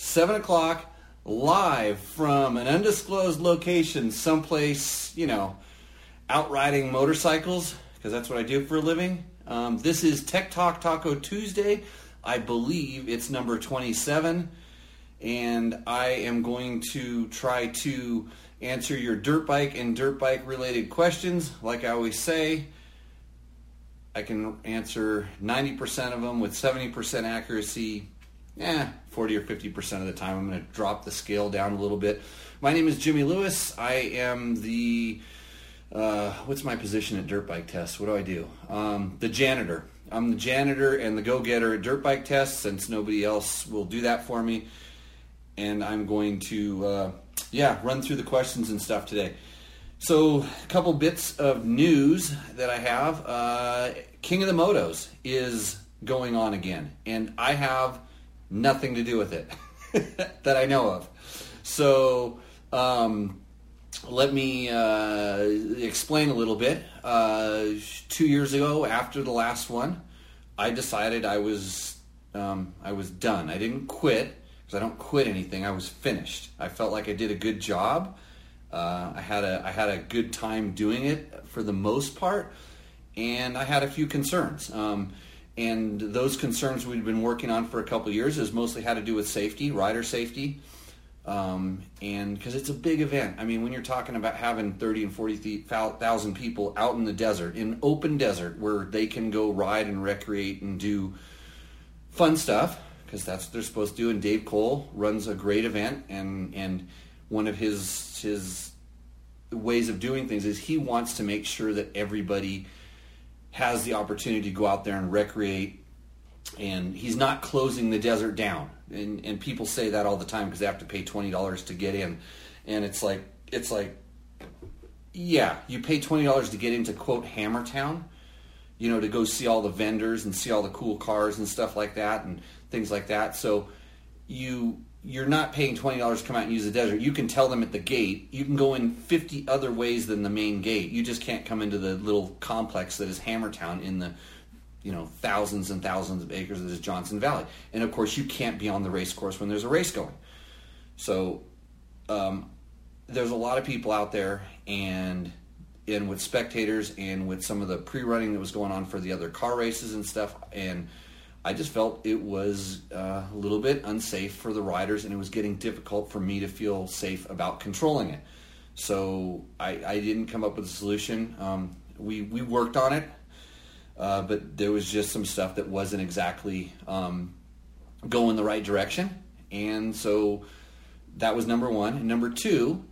7 o'clock, live from an undisclosed location, someplace, you know, out riding motorcycles, because that's what I do for a living. Um, this is Tech Talk Taco Tuesday. I believe it's number 27. And I am going to try to answer your dirt bike and dirt bike related questions. Like I always say, I can answer 90% of them with 70% accuracy. Eh, 40 or 50% of the time. I'm going to drop the scale down a little bit. My name is Jimmy Lewis. I am the, uh, what's my position at Dirt Bike Tests? What do I do? Um, the janitor. I'm the janitor and the go-getter at Dirt Bike Tests since nobody else will do that for me. And I'm going to, uh, yeah, run through the questions and stuff today. So, a couple bits of news that I have. Uh, King of the Motos is going on again, and I have nothing to do with it that I know of. So, um, let me uh, explain a little bit. Uh, two years ago, after the last one, I decided I was um, I was done. I didn't quit because I don't quit anything. I was finished. I felt like I did a good job. Uh, I had a I had a good time doing it for the most part, and I had a few concerns. Um, and those concerns we'd been working on for a couple years is mostly had to do with safety, rider safety, um, and because it's a big event. I mean, when you're talking about having 30 and 40 thousand people out in the desert, in open desert, where they can go ride and recreate and do fun stuff, because that's what they're supposed to do. And Dave Cole runs a great event, and and one of his his ways of doing things is he wants to make sure that everybody has the opportunity to go out there and recreate and he's not closing the desert down. And and people say that all the time because they have to pay $20 to get in. And it's like it's like yeah you pay $20 to get into quote hammertown you know to go see all the vendors and see all the cool cars and stuff like that and things like that. So you you're not paying twenty dollars to come out and use the desert. You can tell them at the gate. You can go in fifty other ways than the main gate. You just can't come into the little complex that is Hammertown in the you know thousands and thousands of acres that is Johnson Valley. And of course, you can't be on the race course when there's a race going. So um, there's a lot of people out there, and and with spectators and with some of the pre-running that was going on for the other car races and stuff, and I just felt it was uh, a little bit unsafe for the riders, and it was getting difficult for me to feel safe about controlling it. So I, I didn't come up with a solution. Um, we we worked on it, uh, but there was just some stuff that wasn't exactly um, going the right direction, and so that was number one. And number two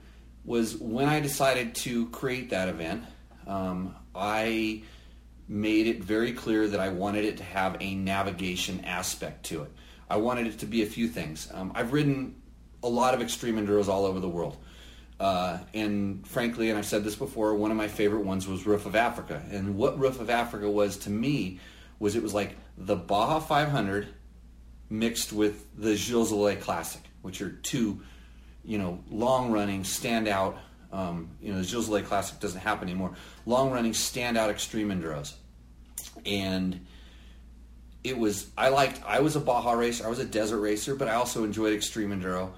was when I decided to create that event. Um, I made it very clear that I wanted it to have a navigation aspect to it. I wanted it to be a few things. Um, I've ridden a lot of extreme enduros all over the world. Uh, and frankly, and I've said this before, one of my favorite ones was Roof of Africa. And what Roof of Africa was to me was it was like the Baja 500 mixed with the Gilles Lalay Classic, which are two, you know, long-running, standout um, you know, the Gilles Lalay Classic doesn't happen anymore. Long running, standout extreme enduros, and it was. I liked. I was a Baja racer. I was a desert racer, but I also enjoyed extreme enduro,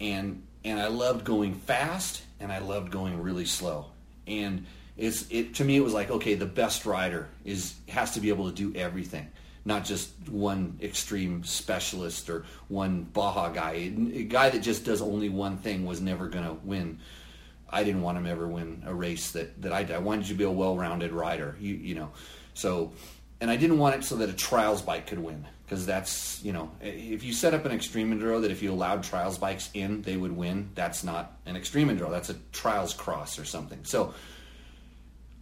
and and I loved going fast, and I loved going really slow, and it's it to me. It was like okay, the best rider is has to be able to do everything not just one extreme specialist or one Baja guy. A guy that just does only one thing was never going to win I didn't want him to ever win a race that, that I did. I wanted you to be a well-rounded rider, you, you know. So, and I didn't want it so that a trials bike could win because that's, you know, if you set up an extreme enduro that if you allowed trials bikes in, they would win, that's not an extreme enduro. That's a trials cross or something. So,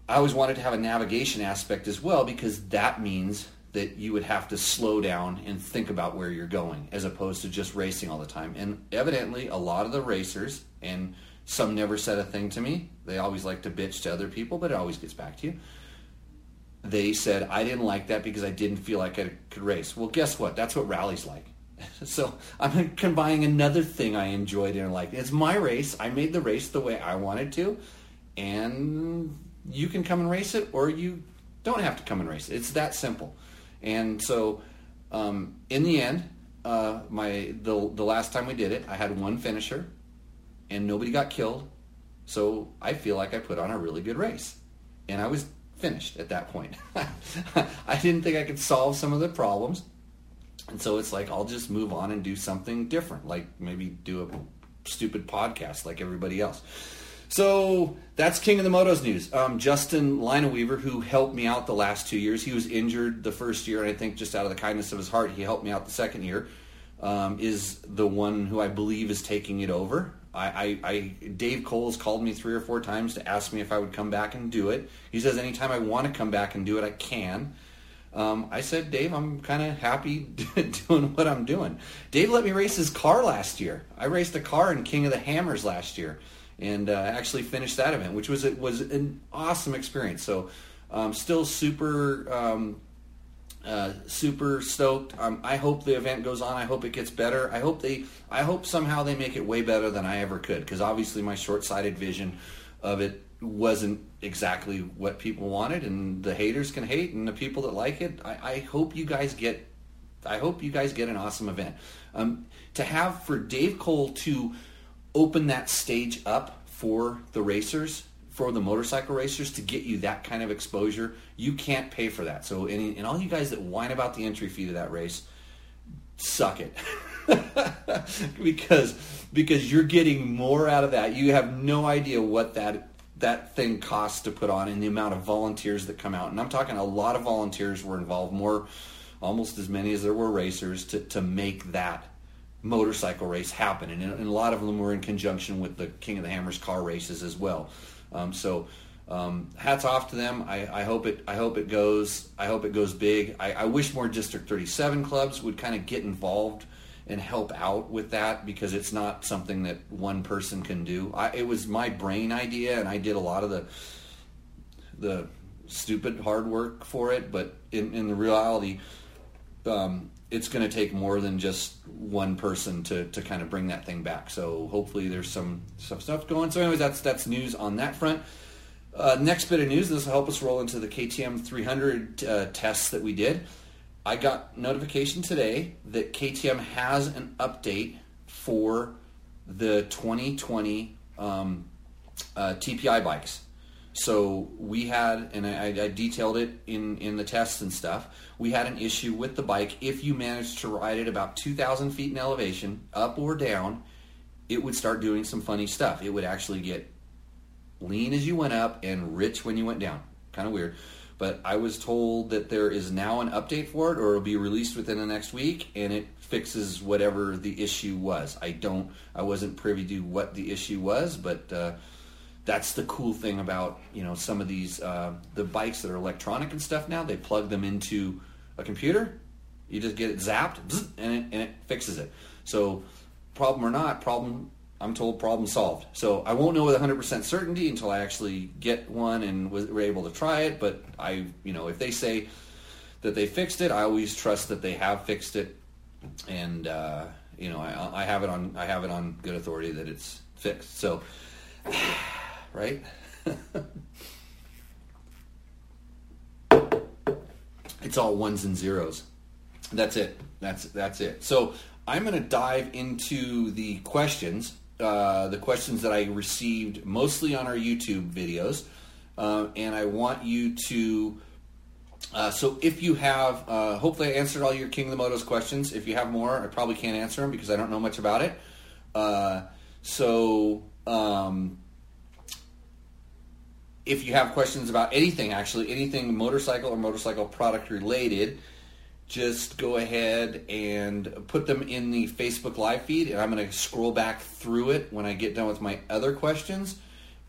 I always wanted to have a navigation aspect as well because that means that you would have to slow down and think about where you're going as opposed to just racing all the time. And evidently, a lot of the racers and some never said a thing to me. They always like to bitch to other people, but it always gets back to you. They said, I didn't like that because I didn't feel like I could race. Well, guess what? That's what rally's like. so I'm combining another thing I enjoyed and like. It's my race. I made the race the way I wanted to, and you can come and race it, or you don't have to come and race it. It's that simple. And so, um, in the end, uh, my the the last time we did it, I had one finisher, and nobody got killed. So I feel like I put on a really good race, and I was finished at that point. I didn't think I could solve some of the problems, and so it's like I'll just move on and do something different, like maybe do a stupid podcast like everybody else. So that's King of the Motos news. Um, Justin Lineweaver, who helped me out the last two years, he was injured the first year, and I think just out of the kindness of his heart, he helped me out the second year. Um, is the one who I believe is taking it over. I, I, I, Dave Coles called me three or four times to ask me if I would come back and do it. He says anytime I want to come back and do it, I can. Um, I said, Dave, I'm kind of happy doing what I'm doing. Dave let me race his car last year. I raced a car in King of the Hammers last year and uh, actually finished that event, which was it was an awesome experience. So, um, still super um, uh, super stoked. Um, I hope the event goes on. I hope it gets better. I hope they. I hope somehow they make it way better than I ever could. Because obviously my short-sighted vision of it wasn't exactly what people wanted, and the haters can hate, and the people that like it. I, I hope you guys get. I hope you guys get an awesome event. Um, to have for Dave Cole to open that stage up for the racers, for the motorcycle racers to get you that kind of exposure. You can't pay for that. So, any, and all you guys that whine about the entry fee to that race, suck it. because because you're getting more out of that. You have no idea what that that thing costs to put on and the amount of volunteers that come out. And I'm talking a lot of volunteers were involved, more almost as many as there were racers to, to make that motorcycle race happen, and, and, a lot of them were in conjunction with the King of the Hammers car races as well. Um, so um, hats off to them. I, I, hope it. I hope it goes. I hope it goes big. I, I wish more District 37 clubs would kind of get involved and help out with that because it's not something that one person can do. I, it was my brain idea, and I did a lot of the the stupid hard work for it. But in, in the reality, um, it's going to take more than just one person to, to kind of bring that thing back. So hopefully there's some, some stuff going. So anyways, that's that's news on that front. Uh, next bit of news. This will help us roll into the KTM 300 uh, tests that we did. I got notification today that KTM has an update for the 2020 um, uh, TPI bikes. So we had, and I, I, detailed it in, in the tests and stuff, we had an issue with the bike. If you managed to ride it about 2,000 feet in elevation, up or down, it would start doing some funny stuff. It would actually get lean as you went up and rich when you went down. Kind of weird. But I was told that there is now an update for it, or it'll be released within the next week, and it fixes whatever the issue was. I don't, I wasn't privy to what the issue was, but uh, that's the cool thing about you know some of these uh, the bikes that are electronic and stuff now. They plug them into a computer. You just get it zapped, and it, and it fixes it. So problem or not, problem I'm told problem solved. So I won't know with 100% certainty until I actually get one and was, were able to try it. But I, you know, if they say that they fixed it, I always trust that they have fixed it, and uh, you know, I, I have it on I have it on good authority that it's fixed. So right? it's all ones and zeros. That's it. That's that's it. So I'm going to dive into the questions, uh, the questions that I received mostly on our YouTube videos, uh, and I want you to. Uh, so if you have, uh, hopefully I answered all your King of the Motos questions. If you have more, I probably can't answer them because I don't know much about it. Uh, so um, if you have questions about anything, actually, anything motorcycle or motorcycle product related, just go ahead and put them in the Facebook live feed, and I'm going to scroll back through it when I get done with my other questions,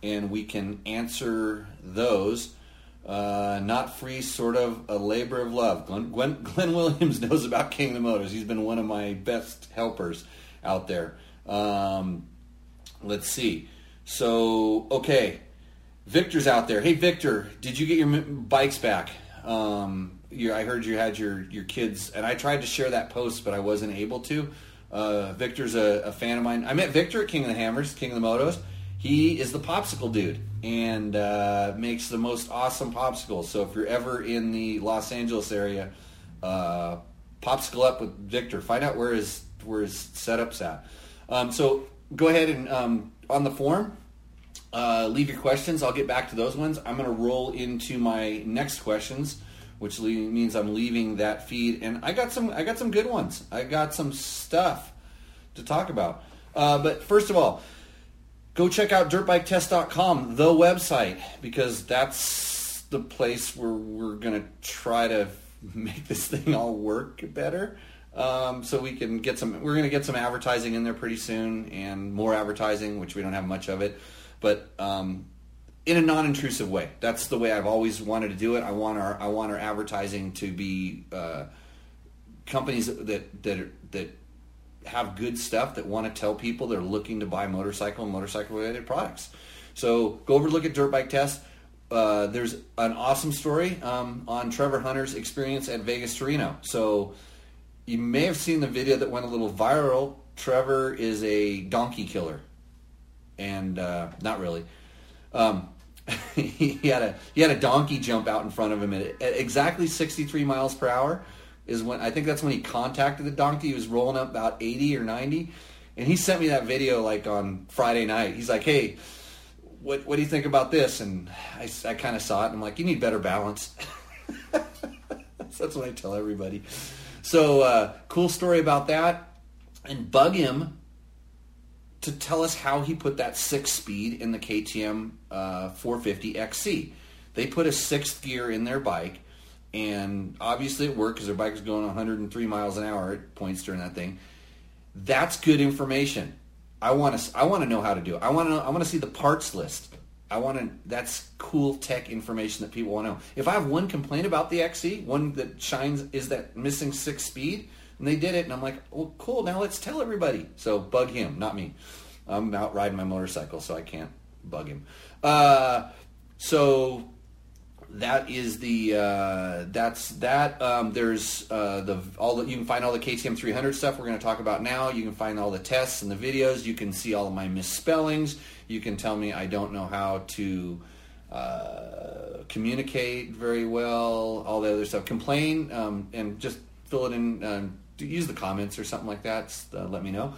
and we can answer those. Uh, not free, sort of a labor of love. Glenn, Glenn, Glenn, Williams knows about King of the Motos. He's been one of my best helpers out there. Um, let's see. So, okay, Victor's out there. Hey, Victor, did you get your bikes back? Um, I heard you had your, your kids, and I tried to share that post, but I wasn't able to. Uh, Victor's a, a, fan of mine. I met Victor at King of the Hammers, King of the Motos. He is the popsicle dude and uh, makes the most awesome popsicles. So if you're ever in the Los Angeles area, uh, popsicle up with Victor. Find out where his where his setup's at. Um, so go ahead and um, on the form, uh, leave your questions. I'll get back to those ones. I'm going to roll into my next questions, which le- means I'm leaving that feed. And I got some I got some good ones. I got some stuff to talk about. Uh, but first of all, go check out dirtbiketest.com, the website, because that's the place where we're going to try to make this thing all work better. Um, so we can get some, we're going to get some advertising in there pretty soon and more advertising, which we don't have much of it, but um, in a non-intrusive way. That's the way I've always wanted to do it. I want our, I want our advertising to be uh, companies that, that, that have good stuff that want to tell people they're looking to buy motorcycle and motorcycle related products. So go over look at Dirt Bike Test. Uh, there's an awesome story um, on Trevor Hunter's experience at Vegas to Reno. So you may have seen the video that went a little viral. Trevor is a donkey killer, and uh, not really. Um, he had a he had a donkey jump out in front of him at, at exactly 63 miles per hour is when I think that's when he contacted the donkey. He was rolling up about 80 or 90, and he sent me that video like on Friday night. He's like, "Hey, what what do you think about this?" And I, I kind of saw it, and I'm like, "You need better balance." that's what I tell everybody. So uh, cool story about that, and bug him to tell us how he put that six speed in the KTM uh, 450 XC. They put a sixth gear in their bike and obviously it worked because their bike was going 103 miles an hour at points during that thing. That's good information. I want to I want to know how to do it. I want to I want to see the parts list. I want to that's cool tech information that people want to know. If I have one complaint about the XC, one that shines is that missing six speed, and they did it, and I'm like, well, cool. Now let's tell everybody. So bug him, not me. I'm out riding my motorcycle, so I can't bug him. Uh, so that is the uh, that's that. Um, there's uh, the all the, you can find all the KTM 300 stuff we're going to talk about now. You can find all the tests and the videos. You can see all of my misspellings. You can tell me I don't know how to uh, communicate very well. All the other stuff. Complain um, and just fill it in. Um, use the comments or something like that. Uh, let me know.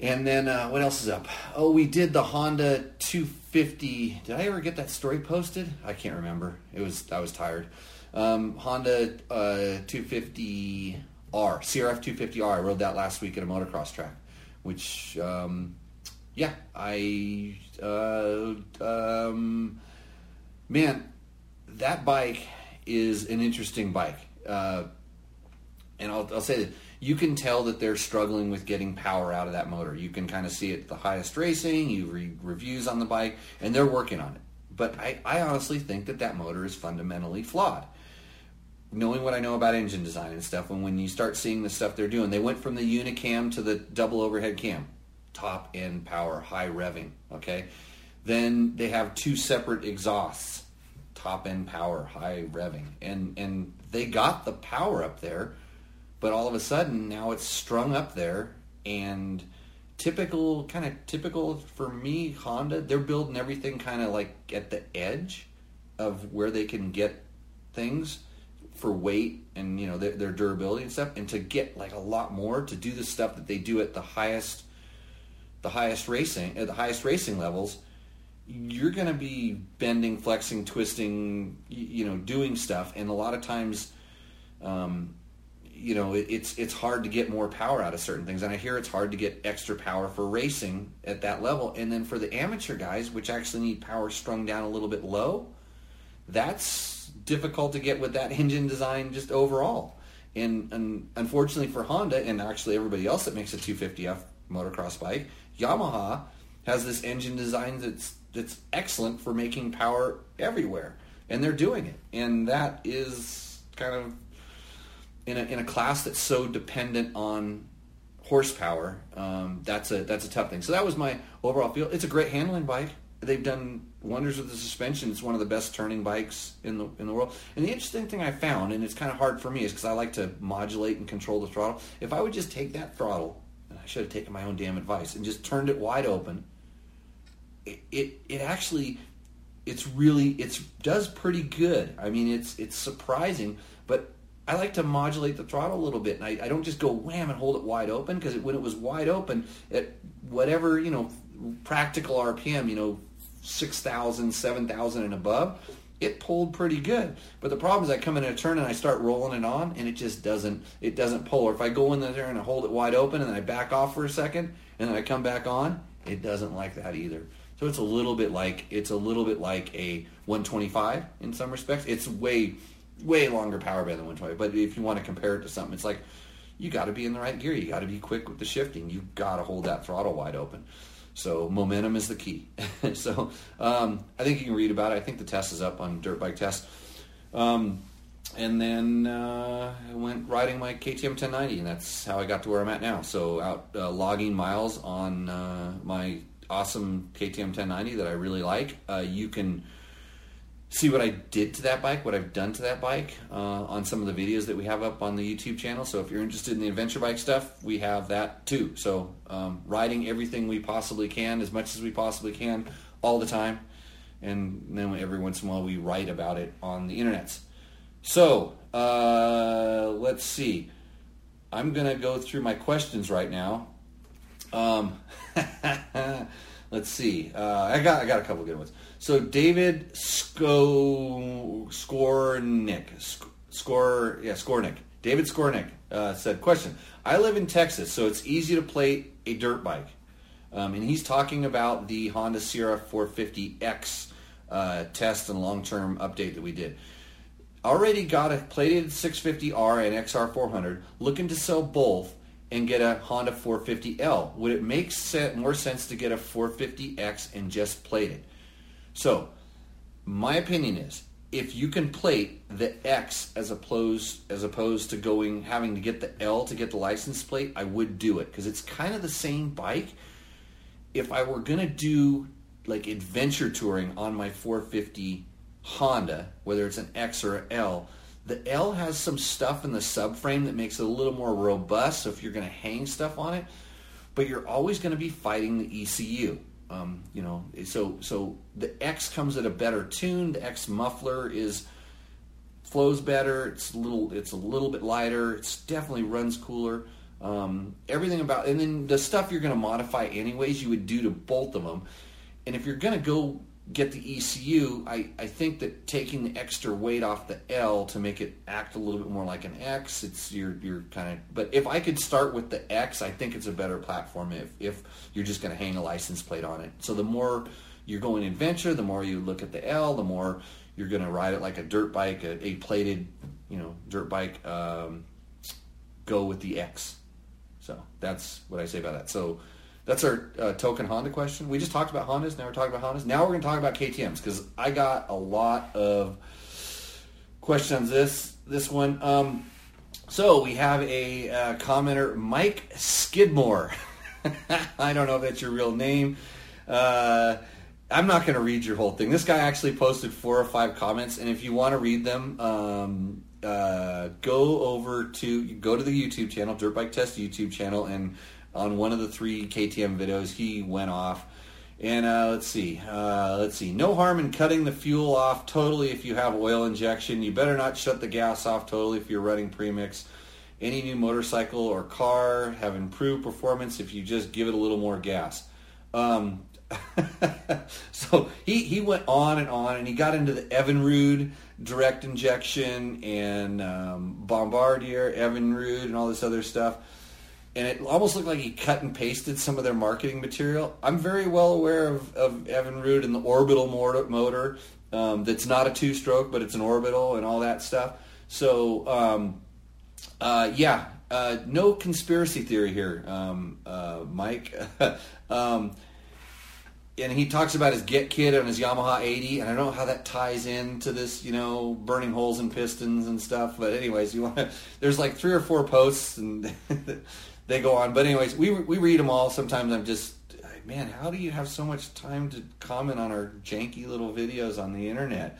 And then uh, what else is up? Oh, we did the Honda 250. Did I ever get that story posted? I can't remember. It was I was tired. Um, Honda uh, 250R, CRF 250R. I rode that last week at a motocross track, which um, yeah, I uh, um, man, that bike is an interesting bike. Uh, and I'll, I'll say that you can tell that they're struggling with getting power out of that motor. You can kind of see it at the highest racing, you read reviews on the bike, and they're working on it. But I, I honestly think that that motor is fundamentally flawed. Knowing what I know about engine design and stuff, and when you start seeing the stuff they're doing, they went from the unicam to the double overhead cam, top end power, high revving. Okay, then they have two separate exhausts, top end power, high revving, and and they got the power up there but all of a sudden now it's strung up there and typical kind of typical for me honda they're building everything kind of like at the edge of where they can get things for weight and you know their, their, durability and stuff and to get like a lot more to do the stuff that they do at the highest the highest racing at the highest racing levels you're going to be bending flexing twisting you know doing stuff and a lot of times um, you know, it, it's it's hard to get more power out of certain things, and I hear it's hard to get extra power for racing at that level. And then for the amateur guys, which actually need power strung down a little bit low, that's difficult to get with that engine design just overall. And, and unfortunately for Honda, and actually everybody else that makes a 250F motocross bike, Yamaha has this engine design that's that's excellent for making power everywhere, and they're doing it, and that is kind of in a, in a class that's so dependent on horsepower, um, that's a that's a tough thing. So that was my overall feel. It's a great handling bike. They've done wonders with the suspension. It's one of the best turning bikes in the in the world. And the interesting thing I found, and it's kind of hard for me, is because I like to modulate and control the throttle. If I would just take that throttle, and I should have taken my own damn advice, and just turned it wide open, it it, it actually it's really it's does pretty good. I mean, it's it's surprising, but I like to modulate the throttle a little bit, and I, I don't just go wham and hold it wide open because when it was wide open at whatever you know practical RPM, you know 6,000, 7,000 and above, it pulled pretty good. But the problem is I come in a turn and I start rolling it on and it just doesn't it doesn't pull. Or if I go in there and I hold it wide open and I back off for a second and then I come back on, it doesn't like that either. So it's a little bit like it's a little bit like a 125 in some respects. It's way way longer power band than 120. But if you want to compare it to something, it's like you got to be in the right gear. You got to be quick with the shifting. You got to hold that throttle wide open. So momentum is the key. so um, I think you can read about it. I think the test is up on Dirt Bike Test. Um, and then uh, I went riding my KTM 1090, and that's how I got to where I'm at now. So out uh, logging miles on uh, my awesome KTM 1090 that I really like. Uh, you can see what I did to that bike, what I've done to that bike uh, on some of the videos that we have up on the YouTube channel. So if you're interested in the adventure bike stuff, we have that too. So um, riding everything we possibly can, as much as we possibly can, all the time, and then every once in a while we write about it on the internets. So uh, let's see. I'm gonna go through my questions right now. Um, let's see. Uh, I got I got a couple good ones. So David Sko Skornick Skor yeah Skornick David Skornick uh, said question. I live in Texas, so it's easy to play a dirt bike, um, and he's talking about the Honda CRF 450X uh, test and long term update that we did. Already got a plated 650R and XR400. Looking to sell both and get a Honda 450L. Would it make more sense to get a 450X and just plate it? So, my opinion is if you can plate the X as opposed as opposed to going having to get the L to get the license plate, I would do it because it's kind of the same bike. If I were gonna do like adventure touring on my 450 Honda, whether it's an X or an L, the L has some stuff in the subframe that makes it a little more robust. So if you're to hang stuff on it, but you're always to be fighting the ECU. Um, you know, so so the X comes at a better tune. The X muffler is flows better. It's a little it's a little bit lighter. It's definitely runs cooler. Um, everything about and then the stuff you're going to modify anyways, you would do to both of them. And if you're going to go get the ECU, I, I think that taking the extra weight off the L to make it act a little bit more like an X, it's you're you're kind of. But if I could start with the X, I think it's a better platform if if you're just going to hang a license plate on it. So the more you're going adventure, the more you look at the L, the more you're going to ride it like a dirt bike, a, a plated, you know, dirt bike. Um, go with the X. So that's what I say about that. So that's our uh, token Honda question. We just talked about Hondas. Now we're talking about Hondas. Now we're going to talk about KTM's because I got a lot of questions. This this one. Um, so we have a uh, commenter, Mike Skidmore. I don't know if that's your real name. Uh, I'm not going to read your whole thing. This guy actually posted four or five comments, and if you want to read them, um, uh, go over to go to the YouTube channel, Dirt Bike Test YouTube channel, and on one of the three KTM videos, he went off. And uh, let's see, uh, let's see. No harm in cutting the fuel off totally if you have oil injection. You better not shut the gas off totally if you're running premix. Any new motorcycle or car have improved performance if you just give it a little more gas. Um, so he, he went on and on, and he got into the Evinrude direct injection and um, Bombardier Evinrude and all this other stuff and it almost looked like he cut and pasted some of their marketing material. I'm very well aware of, of Evinrude and the orbital motor. Um, that's not a two-stroke, but it's an orbital and all that stuff. So, um, uh, yeah, uh, no conspiracy theory here, um, uh, Mike. Um, and he talks about his get kit on his Yamaha 80, and I don't know how that ties into this, you know, burning holes in pistons and stuff. But anyways, you want there's like three or four posts, and they go on. But anyways, we we read them all. Sometimes I'm just, man, how do you have so much time to comment on our janky little videos on the internet?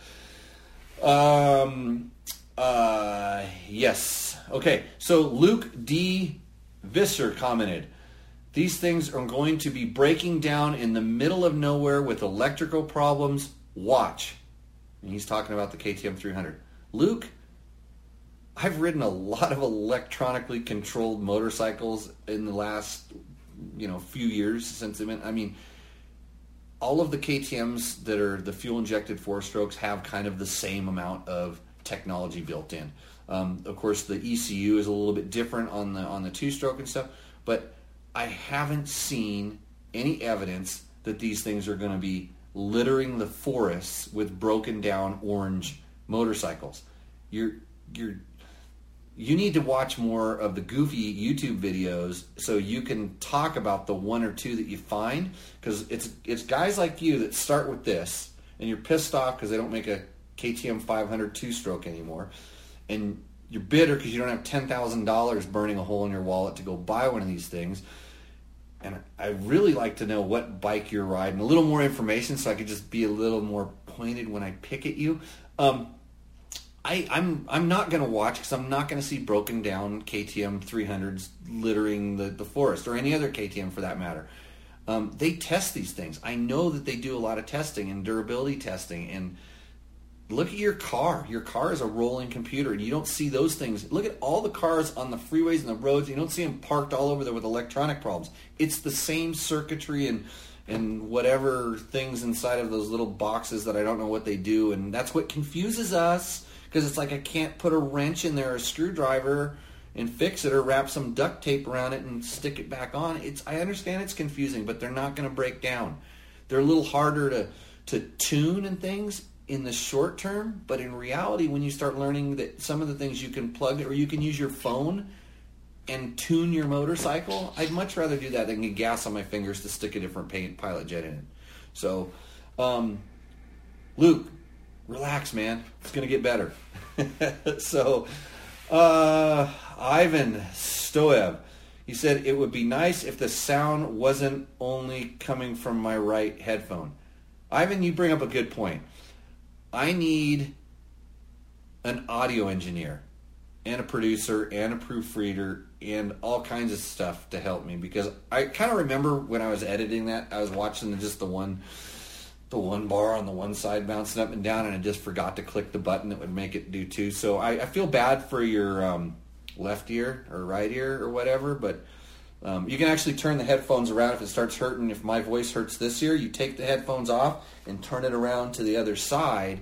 Um. Uh. Yes. Okay. So Luke D. Visser commented. These things are going to be breaking down in the middle of nowhere with electrical problems. Watch. And he's talking about the KTM 300. Luke, I've ridden a lot of electronically controlled motorcycles in the last, you know, few years since been. I mean, all of the KTM's that are the fuel injected four strokes have kind of the same amount of technology built in. Um, of course, the ECU is a little bit different on the on the two stroke and stuff, but I haven't seen any evidence that these things are going to be littering the forests with broken down orange motorcycles. You're you're you need to watch more of the goofy YouTube videos so you can talk about the one or two that you find because it's it's guys like you that start with this and you're pissed off because they don't make a KTM 500 two stroke anymore and you're bitter because you don't have $10,000 burning a hole in your wallet to go buy one of these things and I really like to know what bike you're riding. A little more information so I could just be a little more pointed when I pick at you. Um, I, I'm I'm not going to watch because I'm not going to see broken down KTM 300s littering the, the forest or any other KTM for that matter. Um, they test these things. I know that they do a lot of testing and durability testing and look at your car. Your car is a rolling computer, and you don't see those things. Look at all the cars on the freeways and the roads. You don't see them parked all over there with electronic problems. It's the same circuitry and and whatever things inside of those little boxes that I don't know what they do, and that's what confuses us because it's like I can't put a wrench in there, a screwdriver, and fix it, or wrap some duct tape around it and stick it back on. It's I understand it's confusing, but they're not going to break down. They're a little harder to to tune and things in the short term, but in reality, when you start learning that some of the things you can plug or you can use your phone and tune your motorcycle, I'd much rather do that than get gas on my fingers to stick a different paint pilot jet in. So, um, Luke, relax, man. It's gonna get better. so, uh, Ivan Stoev, he said it would be nice if the sound wasn't only coming from my right headphone. Ivan, you bring up a good point. I need an audio engineer and a producer and a proofreader and all kinds of stuff to help me because I kind of remember when I was editing that I was watching just the one the one bar on the one side bouncing up and down and I just forgot to click the button that would make it do two so I, I feel bad for your um, left ear or right ear or whatever but um, you can actually turn the headphones around if it starts hurting. If my voice hurts this ear, you take the headphones off and turn it around to the other side,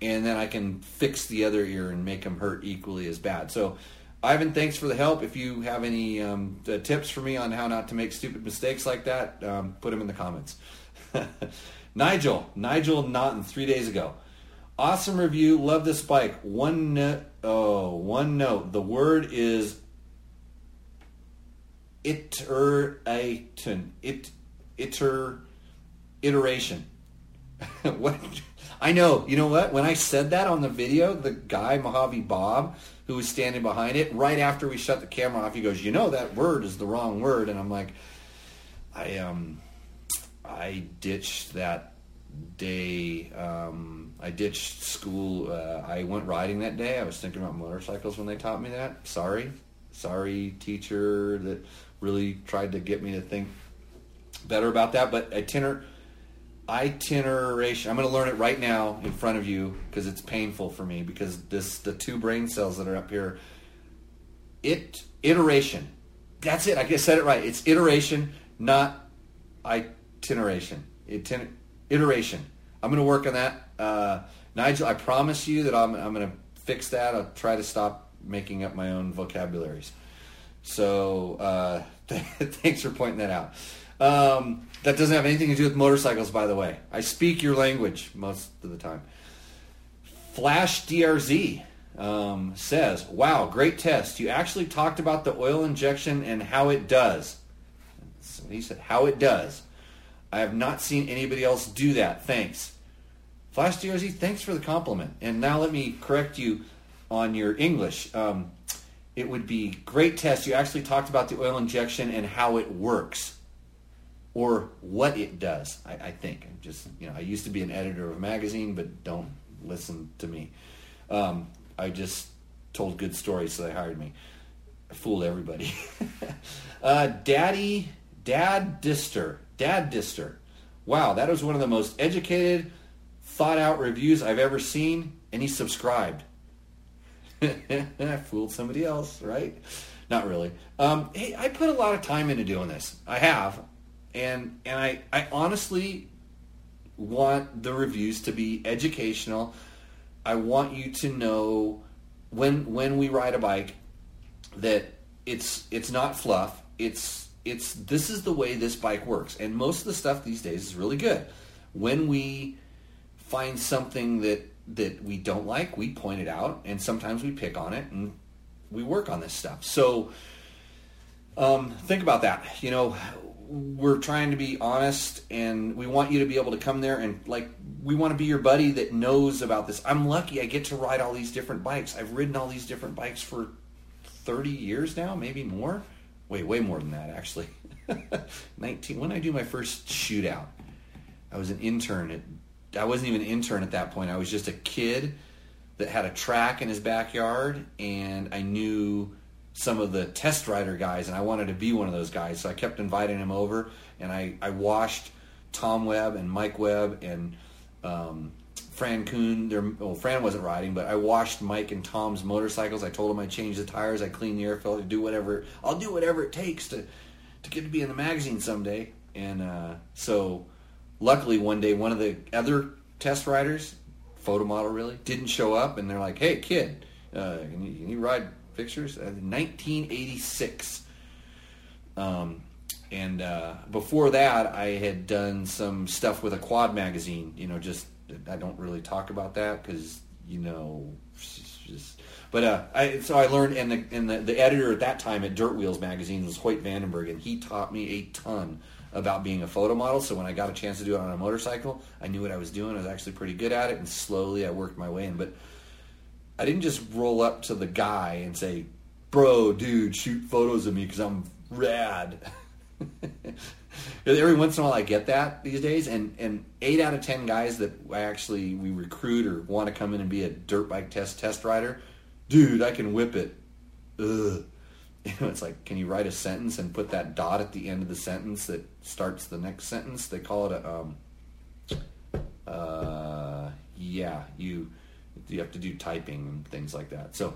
and then I can fix the other ear and make them hurt equally as bad. So, Ivan, thanks for the help. If you have any um, tips for me on how not to make stupid mistakes like that, um, put them in the comments. Nigel, Nigel Naughton, three days ago. Awesome review. Love this bike. One note. Oh, one note. The word is iteration. It iter iteration. what I know, you know what? When I said that on the video, the guy Mojave Bob, who was standing behind it, right after we shut the camera off, he goes, "You know that word is the wrong word," and I'm like, I um, I ditched that day. Um, I ditched school. Uh, I went riding that day. I was thinking about motorcycles when they taught me that. Sorry, sorry, teacher that really tried to get me to think better about that. But itiner, itineration. I'm going to learn it right now in front of you because it's painful for me because this the two brain cells that are up here. It iteration. That's it. I said it right. It's iteration, not itineration. Itiner, iteration. I'm going to work on that. Uh, Nigel, I promise you that I'm, I'm going to fix that. I'll try to stop making up my own vocabularies. So uh, thanks for pointing that out. Um, that doesn't have anything to do with motorcycles, by the way. I speak your language most of the time. Flash DRZ um, says, "Wow, great test. You actually talked about the oil injection and how it does." So he said, "How it does." I have not seen anybody else do that. Thanks. Flash DRZ, thanks for the compliment. And now let me correct you on your English. Um, it would be great test. You actually talked about the oil injection and how it works or what it does. I, I think I'm just you know I used to be an editor of a magazine, but don't listen to me. Um, I just told good stories, so they hired me. I fooled everybody. uh, Daddy, Dad Dister, Dad Dister. Wow, that was one of the most educated, thought out reviews I've ever seen, and he subscribed. I fooled somebody else, right? Not really. Um, hey, I put a lot of time into doing this. I have, and and I I honestly want the reviews to be educational. I want you to know when when we ride a bike that it's it's not fluff. It's it's this is the way this bike works, and most of the stuff these days is really good. When we find something that that we don't like, we point it out, and sometimes we pick on it and we work on this stuff. So um, think about that. You know, we're trying to be honest, and we want you to be able to come there and like we want to be your buddy that knows about this. I'm lucky I get to ride all these different bikes. I've ridden all these different bikes for 30 years now, maybe more. Wait, way more than that actually. 19 when I do my first shootout. I was an intern at I wasn't even an intern at that point. I was just a kid that had a track in his backyard, and I knew some of the test rider guys, and I wanted to be one of those guys. So I kept inviting him over, and I, I washed Tom Webb and Mike Webb and um, Fran Kuhn. Their, well, Fran wasn't riding, but I washed Mike and Tom's motorcycles. I told them I changed the tires, I cleaned the air filter, do whatever. I'll do whatever it takes to to get to be in the magazine someday. And uh, so luckily one day one of the other test riders, photo model really, didn't show up, and they're like, "Hey, kid, uh, can, you, can, you, ride pictures?" Uh, 1986. Um, and uh, before that, I had done some stuff with a quad magazine. You know, just I don't really talk about that because you know, just. But uh, I so I learned, and the and the, the editor at that time at Dirt Wheels magazine was Hoyt Vandenberg, and he taught me a ton about being a photo model. So when I got a chance to do it on a motorcycle, I knew what I was doing. I was actually pretty good at it, and slowly I worked my way in. But I didn't just roll up to the guy and say, "Bro, dude, shoot photos of me because I'm rad." Every once in a while, I get that these days, and and eight out of ten guys that I actually we recruit or want to come in and be a dirt bike test test rider, dude, I can whip it. Ugh. you know, it's like, can you write a sentence and put that dot at the end of the sentence that starts the next sentence? They call it a, um, uh, yeah, you you have to do typing and things like that. So,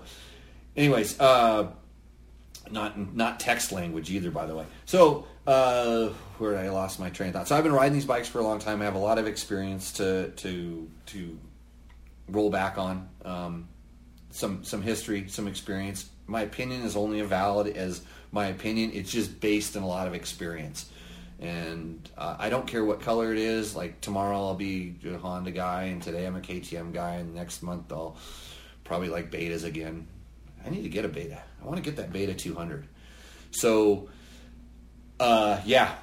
anyways, uh, not not text language either, by the way. So, uh, where I lost my train of thought. So, I've been riding these bikes for a long time. I have a lot of experience to to to roll back on. Um, some some history, some experience my opinion is only as valid as my opinion. It's just based on a lot of experience. And uh, I don't care what color it is. Like tomorrow I'll be a Honda guy, and today I'm a KTM guy, and next month I'll probably like betas again. I need to get a beta. I want to get that beta 200. So, uh, yeah.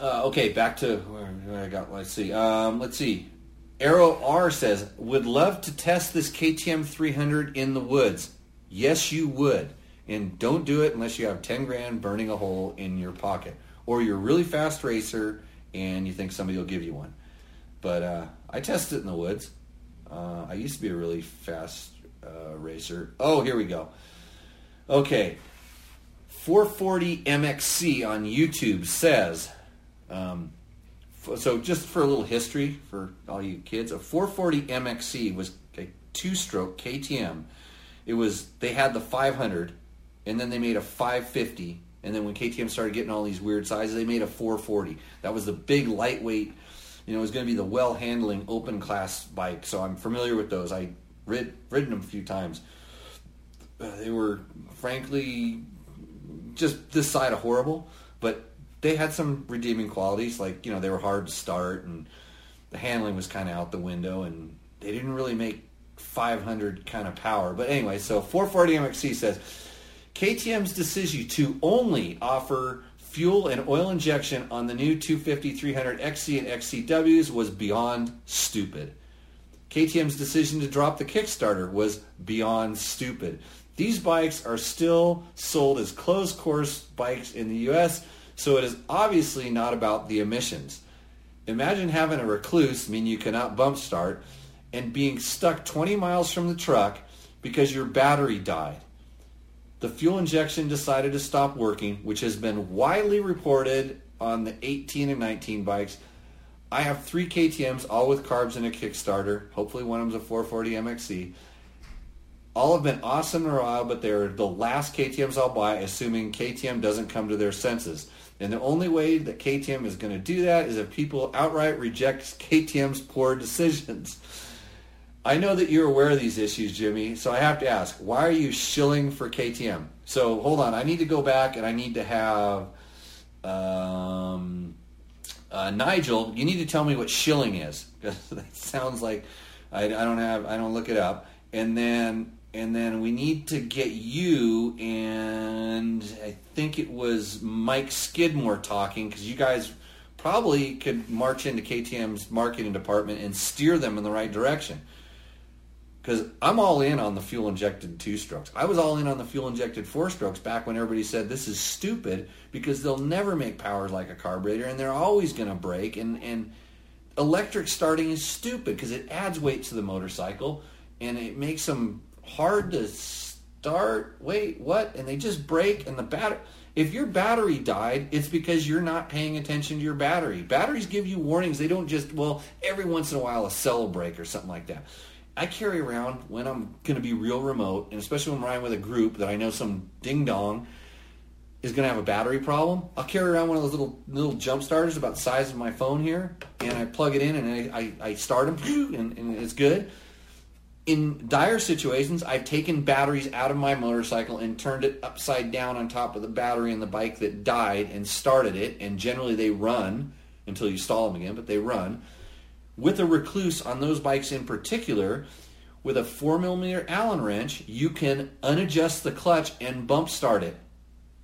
Uh, okay, back to where I got. Let's see. Um, let's see. Arrow R says would love to test this KTM 300 in the woods. Yes, you would. And don't do it unless you have 10 grand burning a hole in your pocket. Or you're a really fast racer and you think somebody will give you one. But uh, I tested it in the woods. Uh, I used to be a really fast uh, racer. Oh, here we go. Okay. 440 MXC on YouTube says, um, so just for a little history for all you kids, a 440 MXC was a two-stroke KTM it was they had the 500 and then they made a 550 and then when KTM started getting all these weird sizes they made a 440 that was the big lightweight you know it was going to be the well handling open class bike so I'm familiar with those. I rid, ridden them a few times Uh, they were frankly just this side of horrible but they had some redeeming qualities like you know they were hard to start and the handling was kind of out the window and they didn't really make 500 kind of power. But anyway, so 440 MXC says KTM's decision to only offer fuel and oil injection on the new 250, 300 XC and XCWs was beyond stupid. KTM's decision to drop the Kickstarter was beyond stupid. These bikes are still sold as closed course bikes in the US, so it is obviously not about the emissions. Imagine having a Rekluse, mean you cannot bump start, and being stuck 20 miles from the truck because your battery died. The fuel injection decided to stop working, which has been widely reported on the 18 and 19 bikes. I have three KTMs, all with carbs and a Kickstarter. Hopefully one of them's a 440 MXC. All have been awesome and while, but they're the last KTMs I'll buy, assuming KTM doesn't come to their senses. And the only way that KTM is going to do that is if people outright reject KTM's poor decisions. I know that you're aware of these issues, Jimmy, so I have to ask, why are you shilling for KTM? So hold on, I need to go back and I need to have um, uh, Nigel. You need to tell me what shilling is because that sounds like I, I don't have. I don't look it up. And then and then we need to get you and I think it was Mike Skidmore talking because you guys probably could march into KTM's marketing department and steer them in the right direction. Because I'm all in on the fuel injected two strokes. I was all in on the fuel injected four strokes back when everybody said this is stupid because they'll never make power like a carburetor and they're always going to break. And, and electric starting is stupid because it adds weight to the motorcycle and it makes them hard to start. Wait, what? And they just break and the battery. If your battery died, it's because you're not paying attention to your battery. Batteries give you warnings. They don't just, well, every once in a while a cell break or something like that. I carry around when I'm going to be real remote, and especially when I'm riding with a group that I know some ding dong is going to have a battery problem. I'll carry around one of those little little jump starters about the size of my phone here, and I plug it in and I, I, I start them, and, and it's good. In dire situations, I've taken batteries out of my motorcycle and turned it upside down on top of the battery in the bike that died and started it, and generally they run until you stall them again, but they run with a Rekluse on those bikes in particular, with a 4 millimeter Allen wrench, you can unadjust the clutch and bump start it.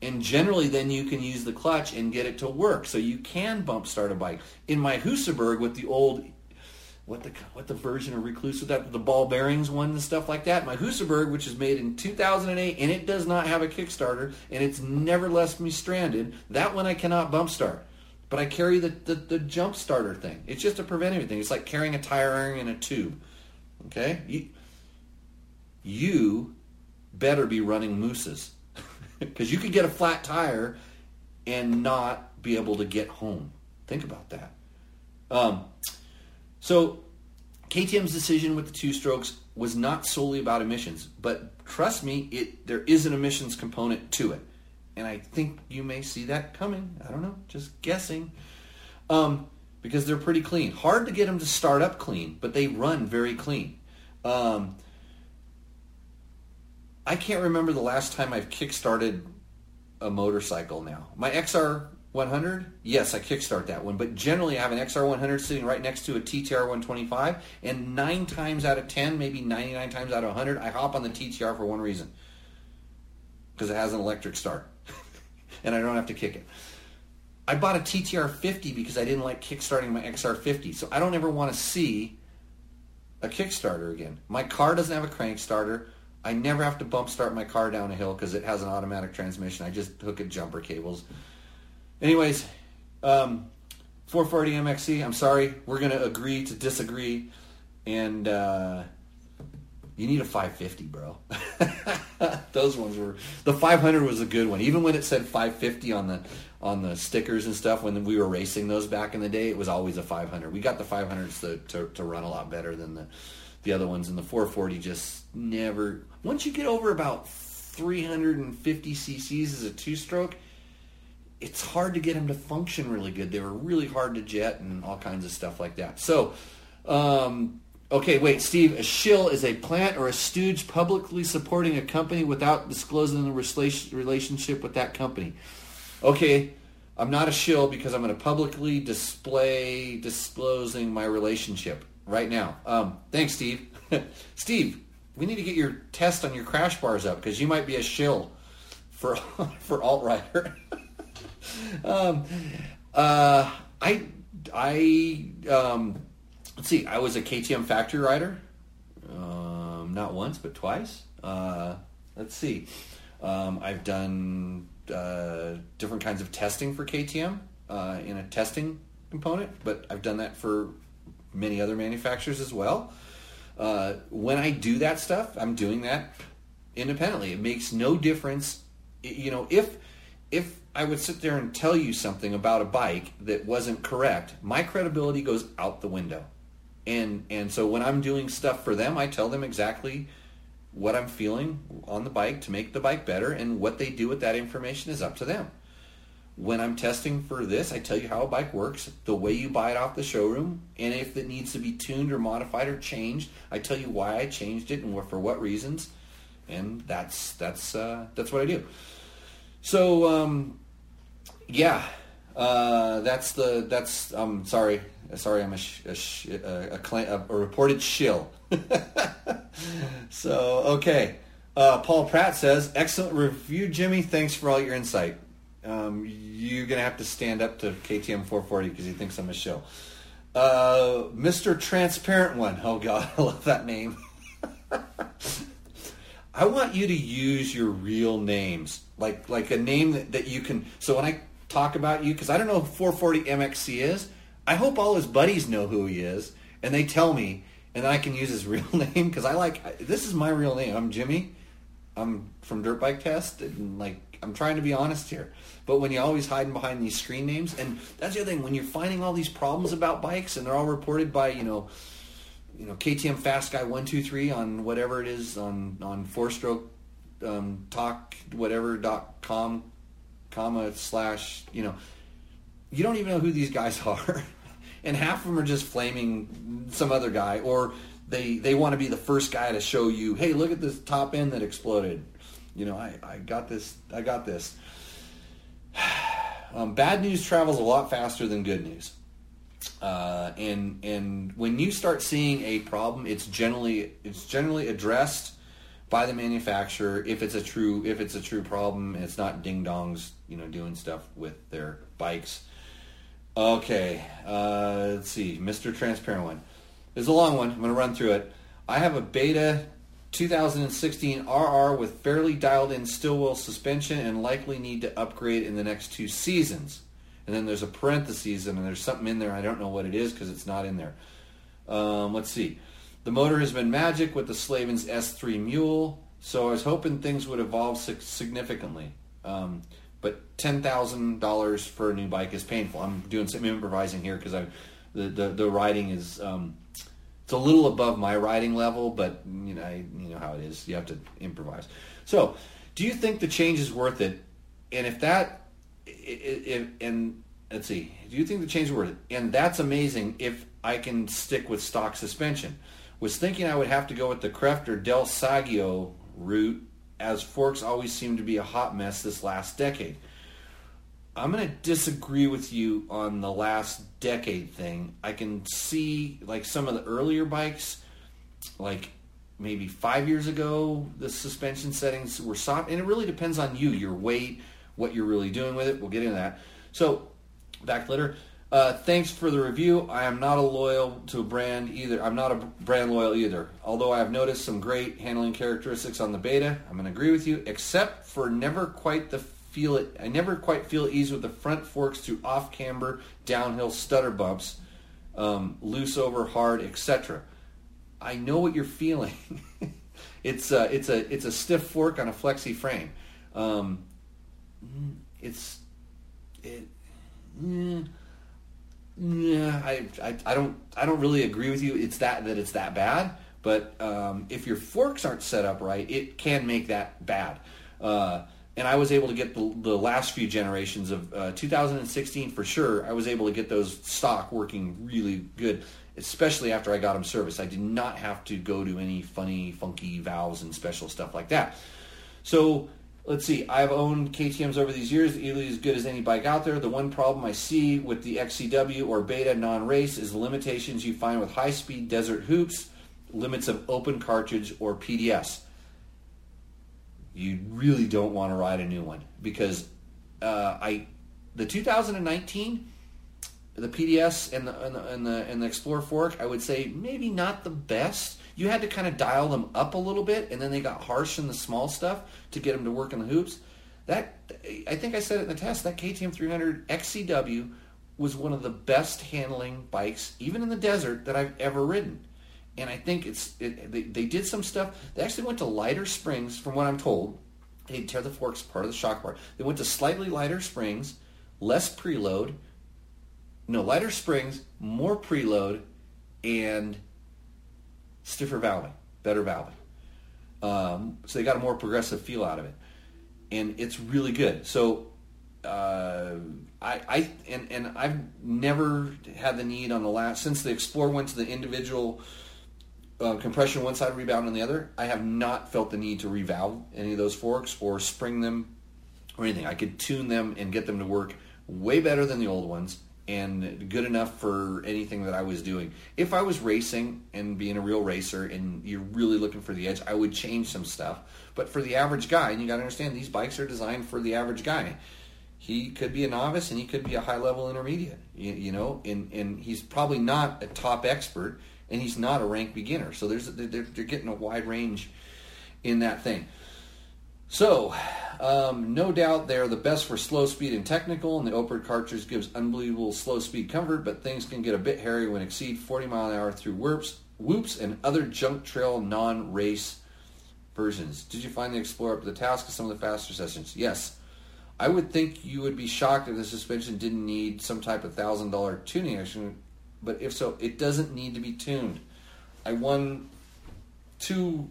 And generally, then you can use the clutch and get it to work. So you can bump start a bike. In my Husaberg with the old, what the what the version of Rekluse with that the ball bearings one and stuff like that. My Husaberg, which is made in 2008, and it does not have a Kickstarter, and it's never left me stranded. That one I cannot bump start. But I carry the, the, the jump starter thing. It's just a preventative thing. It's like carrying a tire iron in a tube. Okay? You, you better be running mousses. Because you could get a flat tire and not be able to get home. Think about that. Um, so KTM's decision with the two strokes was not solely about emissions, but trust me, it there is an emissions component to it and I think you may see that coming. I don't know, just guessing. Um, because they're pretty clean. Hard to get them to start up clean, but they run very clean. Um, I can't remember the last time I've kickstarted a motorcycle now. My XR 100, yes, I kickstart that one, but generally I have an XR 100 sitting right next to a TTR 125, and nine times out of 10, maybe 99 times out of 100, I hop on the TTR for one reason because it has an electric start and I don't have to kick it. I bought a TTR 50 because I didn't like kickstarting my XR 50. So I don't ever want to see a Kickstarter again. My car doesn't have a crank starter. I never have to bump start my car down a hill because it has an automatic transmission. I just hook it jumper cables. Anyways, um, 440 MXC. I'm sorry, we're gonna agree to disagree, and uh, you need a 550, bro. Those ones were the 500 was a good one. Even when it said 550 on the on the stickers and stuff when we were racing those back in the day, it was always a 500. We got the 500s to, to, to run a lot better than the the other ones, and the 440 just never. Once you get over about 350 cc's as a two-stroke, it's hard to get them to function really good. They were really hard to jet and all kinds of stuff like that. So. Um, Okay, wait, Steve. A shill is a plant or a stooge publicly supporting a company without disclosing the relationship with that company. Okay, I'm not a shill because I'm going to publicly display disclosing my relationship right now. Um, thanks, Steve. Steve, we need to get your test on your crash bars up because you might be a shill for for AltRider. um, uh, I I um, let's see, I was a KTM factory rider, um, not once but twice. Uh, let's see, um, I've done uh, different kinds of testing for KTM uh, in a testing component, but I've done that for many other manufacturers as well. Uh, when I do that stuff, I'm doing that independently. It makes no difference. You know, if if I would sit there and tell you something about a bike that wasn't correct, my credibility goes out the window and and so when I'm doing stuff for them, I tell them exactly what I'm feeling on the bike to make the bike better, and what they do with that information is up to them. When I'm testing for this, I tell you how a bike works, the way you buy it off the showroom, and if it needs to be tuned or modified or changed, I tell you why I changed it and for what reasons, and that's that's uh, that's what I do. So um, yeah, uh, that's the that's. I'm um, sorry, sorry, I'm a sh- a, sh- a, a, a, reported shill. so okay, uh, Paul Pratt says, "Excellent review, Jimmy. Thanks for all your insight." Um, you're gonna have to stand up to KTM 440 because he thinks I'm a shill. Uh, Mr. Transparent One. Oh God, I love that name. I want you to use your real names, like like a name that, that you can. So when I talk about you, because I don't know who 440 MXC is, I hope all his buddies know who he is, and they tell me, and I can use his real name because I like this is my real name. I'm Jimmy. I'm from Dirt Bike Test, and like I'm trying to be honest here. But when you're always hiding behind these screen names, and that's the other thing, when you're finding all these problems about bikes, and they're all reported by you know you know KTM Fast Guy one two three on whatever it is on on four stroke um, talk whatever dot com comma slash you know you don't even know who these guys are. And half of them are just flaming some other guy or they they want to be the first guy to show you hey look at this top end that exploded. You know I, I got this I got this. Um, bad news travels a lot faster than good news. Uh, and and when you start seeing a problem, it's generally it's generally addressed by the manufacturer if it's a true if it's a true problem. It's not ding dongs, you know, doing stuff with their bikes. Okay, uh, let's see, Mr. Transparent one. It's a long one. I'm going to run through it. I have a Beta 2016 RR with fairly dialed in Stillwell suspension and likely need to upgrade in the next two seasons and then there's a parenthesis and there's something in there. I don't know what it is because it's not in there. Um, let's see. The motor has been magic with the Slavens S3 Mule, so I was hoping things would evolve significantly. Um, but ten thousand dollars for a new bike is painful. I'm doing some improvising here because I, the, the the riding is um, it's a little above my riding level, but you know I, you know how it is. You have to improvise. So, do you think the change is worth it? And if that if, and let's see, do you think the change is worth it? And that's amazing if I can stick with stock suspension. Was thinking I would have to go with the Krefft or Del Saggio route, as forks always seem to be a hot mess this last decade. I'm going to disagree with you on the last decade thing. I can see like some of the earlier bikes, like maybe five years ago, the suspension settings were soft, and it really depends on you, your weight, what you're really doing with it. We'll get into that. So, back later. Uh, thanks for the review. I am not a loyal to a brand either. I'm not a brand loyal either. Although I have noticed some great handling characteristics on the beta, I'm going to agree with you. Except for never quite the feel it. I never quite feel ease with the front forks to off camber, downhill stutter bumps, um, loose over hard, etc. I know what you're feeling. it's a, it's a it's a stiff fork on a flexi frame. Um, it's it. Yeah, I, I, I don't I don't really agree with you. It's that that it's that bad. But um, if your forks aren't set up right, it can make that bad. Uh, and I was able to get the, the last few generations of uh, 2016 for sure. I was able to get those stock working really good, especially after I got them serviced. I did not have to go to any funny, funky valves and special stuff like that. So let's see, I've owned KTMs over these years, easily as good as any bike out there. The one problem I see with the XCW or Beta non-race is the limitations you find with high-speed desert whoops, limits of open cartridge or PDS. You really don't want to ride a new one because uh, I the 2019 the PDS and the, and the and the and the Xplor fork I would say maybe not the best you had to kind of dial them up a little bit, and then they got harsh in the small stuff to get them to work in the whoops. That I think I said it in the test. That KTM 300 XCW was one of the best handling bikes, even in the desert, that I've ever ridden. And I think it's it, they, they did some stuff. They actually went to lighter springs, from what I'm told. They tear the forks part of the shock bar. They went to slightly lighter springs, less preload. No, lighter springs, more preload, and stiffer valving, better valving. Um, so they got a more progressive feel out of it, and it's really good. So uh, I, I and and I've never had the need on the last since the Xplor went to the individual uh, compression one side, rebound on the other. I have not felt the need to revalve any of those forks or spring them or anything. I could tune them and get them to work way better than the old ones and good enough for anything that I was doing. If I was racing and being a real racer and you're really looking for the edge, I would change some stuff. But for the average guy, and you got to understand these bikes are designed for the average guy. He could be a novice and he could be a high level intermediate, you, you know, and, and he's probably not a top expert and he's not a ranked beginner. So there's they're, they're getting a wide range in that thing. So, um, no doubt they're the best for slow speed and technical, and the open cartridge gives unbelievable slow speed comfort, but things can get a bit hairy when exceed 40 mile an hour through whoops, whoops and other junk trail non-race versions. Did you find the Xplor up to the task of some of the faster sessions? Yes. I would think you would be shocked if the suspension didn't need some type of thousand dollar tuning action, but if so, it doesn't need to be tuned. I won two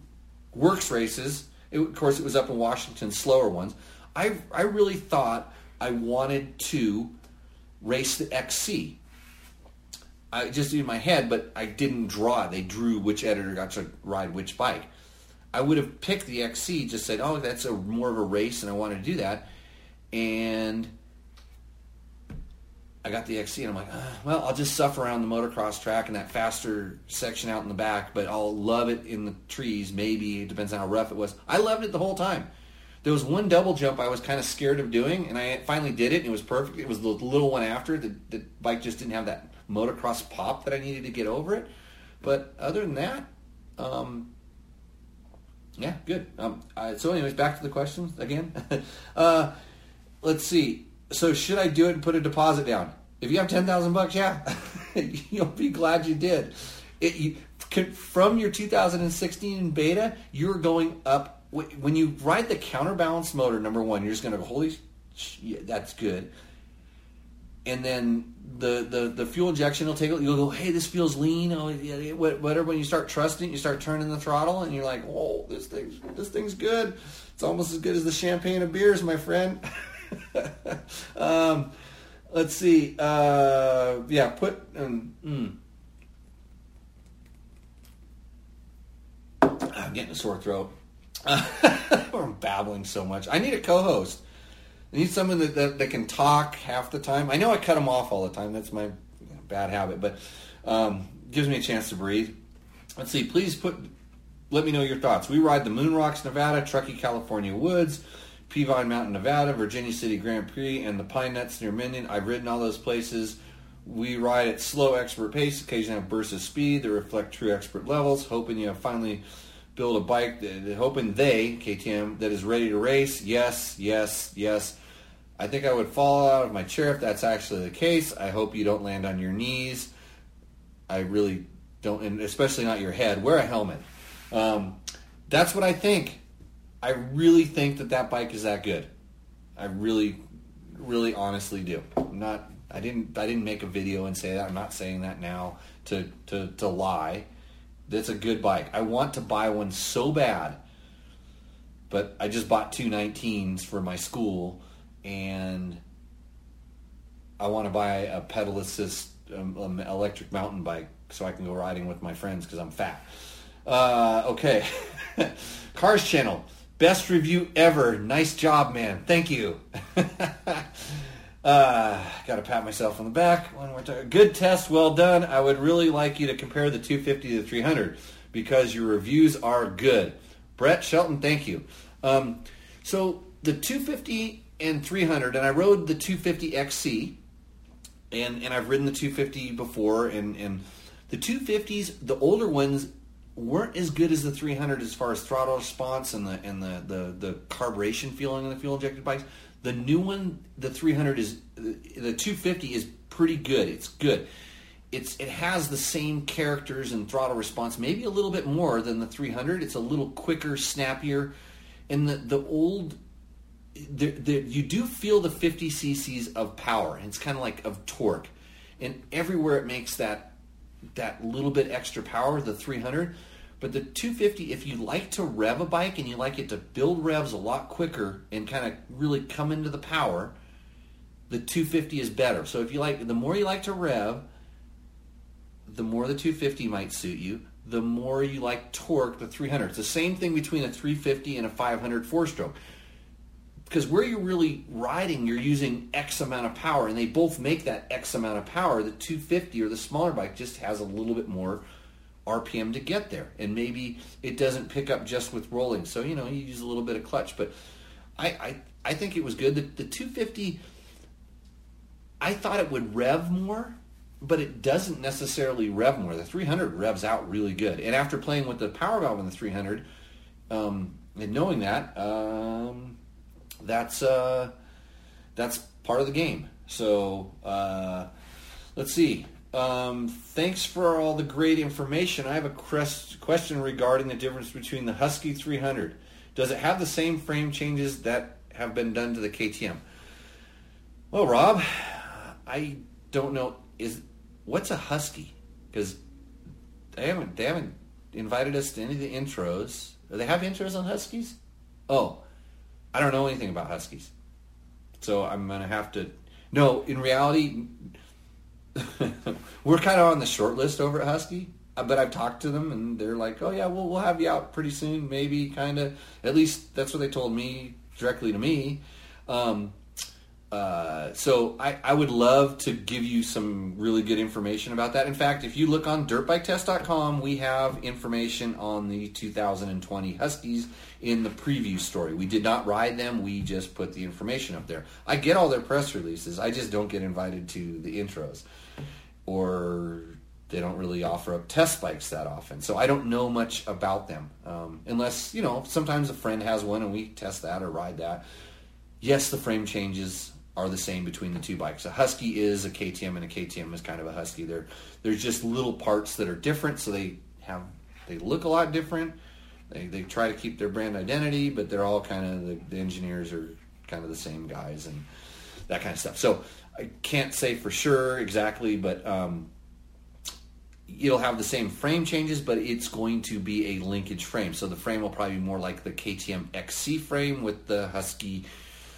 works races it, of course, it was up in Washington, slower ones. I, I really thought I wanted to race the XC. I just in my head, but I didn't draw. They drew which editor got to ride which bike. I would have picked the XC, just said, "Oh, that's a more of a race, and I want to do that." And I got the XC, and I'm like, uh, well, I'll just suffer around the motocross track and that faster section out in the back, but I'll love it in the trees. Maybe it depends on how rough it was. I loved it the whole time. There was one double jump I was kind of scared of doing, and I finally did it, and it was perfect. It was the little one after. The, the bike just didn't have that motocross pop that I needed to get over it. But other than that, um, yeah, good. Um, so, anyways, back to the questions again. uh, let's see so should I do it and put a deposit down? If you have ten thousand bucks, yeah, you'll be glad you did. It, you, from your 2016 beta, you're going up. When you ride the counterbalance motor, number one, you're just going to go, holy, that's good. And then the, the, the fuel injection will take it. You'll go, hey, this feels lean. Oh, yeah, whatever. When you start trusting, you start turning the throttle, and you're like, whoa, this thing, this thing's good. It's almost as good as the champagne of beers, my friend. um, let's see. Uh, yeah, put. Um, mm. I'm getting a sore throat. I'm babbling so much. I need a co-host. I need someone that, that, that, can talk half the time. I know I cut them off all the time. That's my bad habit, but um, gives me a chance to breathe. Let's see. Please put. Let me know your thoughts. We ride the Moon Rocks, Nevada, Truckee, California woods. Peavine Mountain, Nevada, Virginia City Grand Prix, and the Pine Nuts near Minden. I've ridden all those places. We ride at slow expert pace, occasionally have bursts of speed that reflect true expert levels, hoping you finally build a bike, that, hoping they, KTM, that is ready to race. Yes, yes, yes. I think I would fall out of my chair if that's actually the case. I hope you don't land on your knees. I really don't, and especially not your head. Wear a helmet. Um, that's what I think. I really think that that bike is that good. I really, really honestly do. I'm not. I didn't. I didn't make a video and say that. I'm not saying that now to to to lie. That's a good bike. I want to buy one so bad, but I just bought two 19s for my school, and I want to buy a pedal assist um, um, electric mountain bike so I can go riding with my friends because I'm fat. Uh, okay, Cars Channel. Best review ever. Nice job, man. Thank you. uh, Got to pat myself on the back. One more time. Good test. Well done. I would really like you to compare the 250 to the 300 because your reviews are good. Brett Shelton, thank you. Um, so the 250 and 300, and I rode the 250 XC, and and I've ridden the 250 before, and and the 250s, the older ones weren't as good as the 300 as far as throttle response and the and the the, the carburation feeling in the fuel injected bikes. The new one, the 300 is the 250 is pretty good. It's good. It's it has the same characters and throttle response, maybe a little bit more than the 300. It's a little quicker, snappier, and the the old. The, the, you do feel the 50 cc's of power, it's kind of like of torque, and everywhere it makes that that little bit extra power, the 300, But the 250, if you like to rev a bike and you like it to build revs a lot quicker and kind of really come into the power, the 250 is better. So if you like, the more you like to rev, the more the 250 might suit you. The more you like torque, the 300. It's the same thing between a 350 and a 500 four-stroke. Because where you're really riding, you're using X amount of power, and they both make that X amount of power. The 250 or the smaller bike just has a little bit more RPM to get there, and maybe it doesn't pick up just with rolling. So you know you use a little bit of clutch, but I I, I think it was good. The, the 250, I thought it would rev more, but it doesn't necessarily rev more. The 300 revs out really good, and after playing with the power valve in the 300, um, and knowing that, um, that's uh, that's part of the game. So uh, let's see. Um, thanks for all the great information. I have a question regarding the difference between the Husky 300. Does it have the same frame changes that have been done to the KTM? Well, Rob, I don't know. Is what's a Husky? Because they haven't they haven't invited us to any of the intros. Do they have intros on Huskies? Oh, I don't know anything about Huskies, so I'm gonna have to. No, in reality, we're kind of on the short list over at Husky, uh, but I've talked to them and they're like, "Oh yeah, we'll we'll have you out pretty soon, maybe." Kind of. At least that's what they told me directly to me. Um, uh, so I, I would love to give you some really good information about that. In fact, if you look on dirtbiketest.com, we have information on the 2020 Huskies in the preview story. We did not ride them, we just put the information up there. I get all their press releases, I just don't get invited to the intros or they don't really offer up test bikes that often. So I don't know much about them. Um, unless, you know, sometimes a friend has one and we test that or ride that. Yes, the frame changes are the same between the two bikes. A Husky is a KTM and a KTM is kind of a Husky. They're, there's just little parts that are different, so they have they look a lot different. They, they try to keep their brand identity, but they're all kind of the, the engineers are kind of the same guys and that kind of stuff. So I can't say for sure exactly, but um, it'll have the same frame changes, but it's going to be a linkage frame. So the frame will probably be more like the KTM XC frame with the Husky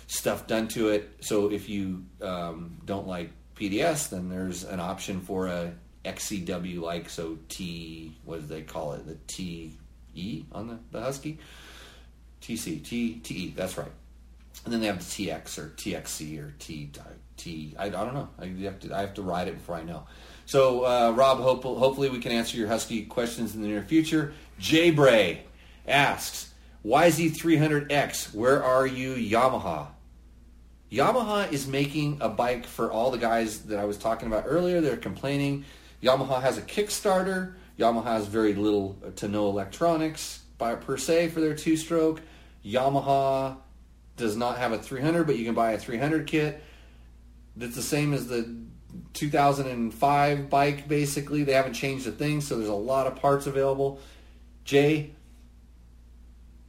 stuff done to it. So if you um, don't like PDS, then there's an option for a XCW like so T what do they call it the TE on the, the Husky TC T TE that's right and then they have the TX or TXC or T T. I, I don't know. I have to I have to ride it before I know. So uh, Rob, hope, hopefully we can answer your Husky questions in the near future. Jay Bray asks, YZ300X, where are you, Yamaha? Yamaha is making a bike for all the guys that I was talking about earlier. They're complaining. Yamaha has a Kickstarter. Yamaha has very little to no electronics by, per se for their two-stroke. Yamaha does not have a 300, but you can buy a 300 kit. That's the same as the 2005 bike basically. They haven't changed a thing so there's a lot of parts available. Jay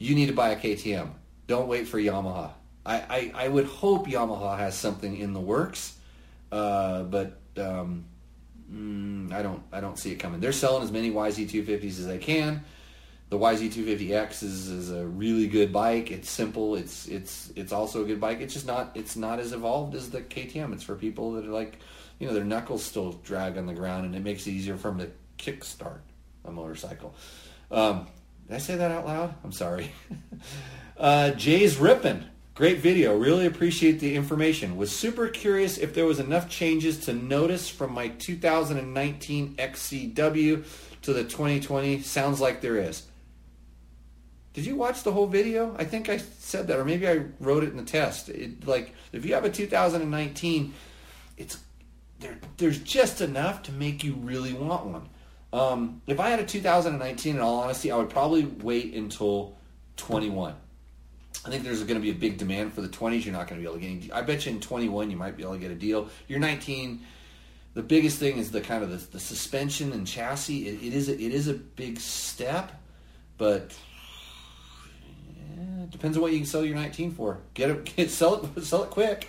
you need to buy a ktm don't wait for yamaha. I, I, I would hope yamaha has something in the works uh, but um, mm, i don't i don't see it coming. They're selling as many yz250s as they can the YZ250X is, is a really good bike. It's simple. It's it's it's also a good bike. It's just not it's not as evolved as the KTM. It's for people that are like, you know, their knuckles still drag on the ground, and it makes it easier for them to kickstart a motorcycle. Um, did I say that out loud? I'm sorry. uh, Jay's ripping. Great video. Really appreciate the information. Was super curious if there was enough changes to notice from my 2019 XCW to the 2020. Sounds like there is. Did you watch the whole video? I think I said that, or maybe I wrote it in the test. It, like, if you have a 2019, it's there. There's just enough to make you really want one. Um, if I had a 2019, in all honesty, I would probably wait until 21. I think there's going to be a big demand for the 20s. You're not going to be able to get. Any, I bet you in 21 you might be able to get a deal. You're 19. The biggest thing is the kind of the, the suspension and chassis. It, it is a, it is a big step, but depends on what you can sell your 19 for. Get it, get, sell it, sell it quick.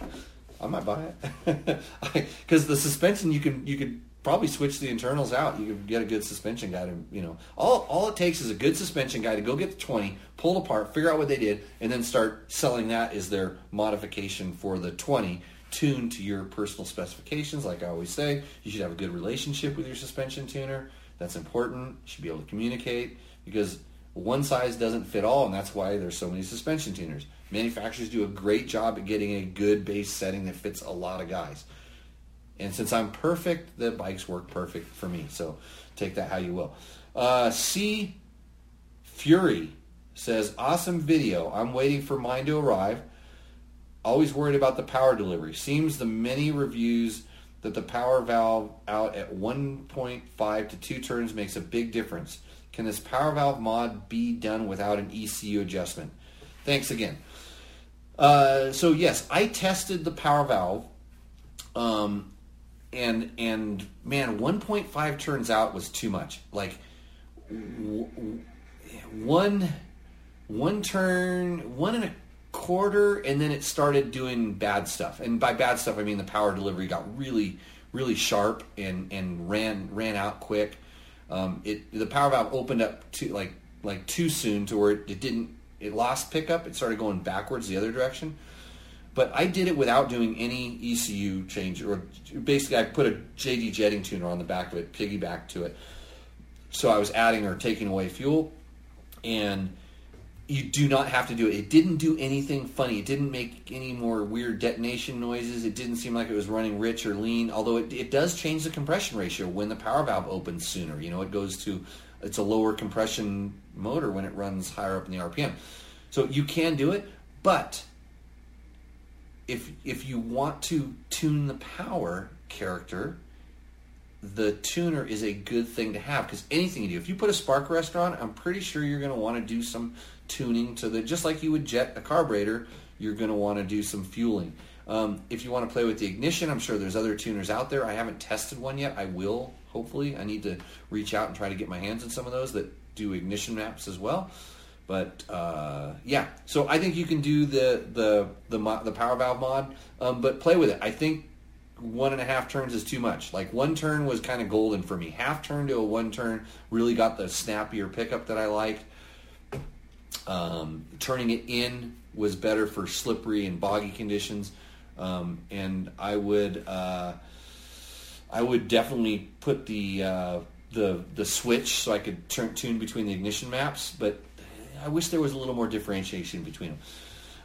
I might buy it because the suspension you can you can probably switch the internals out. You can get a good suspension guy to, you know, all, all it takes is a good suspension guy to go get the 20, pull it apart, figure out what they did, and then start selling that as their modification for the 20 tuned to your personal specifications. Like I always say, you should have a good relationship with your suspension tuner. That's important. You should be able to communicate because one size doesn't fit all, and that's why there's so many suspension tuners. Manufacturers do a great job at getting a good base setting that fits a lot of guys. And since I'm perfect, the bikes work perfect for me. So take that how you will. Uh, C Fury says, awesome video. I'm waiting for mine to arrive. Always worried about the power delivery. Seems the many reviews that the power valve out at 1.5 to 2 turns makes a big difference. Can this power valve mod be done without an ECU adjustment? Thanks again. Uh, so yes, I tested the power valve, um, and and man, 1.5 turns out was too much. Like w- one one turn, one and a quarter, and then it started doing bad stuff. And by bad stuff, I mean the power delivery got really really sharp and and ran ran out quick. Um, it the power valve opened up too like like too soon to where it, it didn't it lost pickup. It started going backwards the other direction. But I did it without doing any ECU change, or basically I put a JD jetting tuner on the back of it, piggyback to it. So I was adding or taking away fuel, and you do not have to do it. It didn't do anything funny. It didn't make any more weird detonation noises. It didn't seem like it was running rich or lean, although it, it does change the compression ratio when the power valve opens sooner. You know, it goes to, it's a lower compression motor when it runs higher up in the RPM. So you can do it, but if if you want to tune the power character, the tuner is a good thing to have because anything you do, if you put a spark arrestor on, I'm pretty sure you're going to want to do some tuning to the just like you would jet a carburetor, you're going to want to do some fueling. Um, if you want to play with the ignition, I'm sure there's other tuners out there. I haven't tested one yet. I will hopefully. I need to reach out and try to get my hands on some of those that do ignition maps as well. But uh, yeah, so I think you can do the the the, the power valve mod, um, but play with it. I think one and a half turns is too much. Like one turn was kind of golden for me. Half turn to a one turn really got the snappier pickup that I liked. Um, turning it in was better for slippery and boggy conditions, um, and I would uh, I would definitely put the uh, the the switch so I could turn tune between the ignition maps, but I wish there was a little more differentiation between them.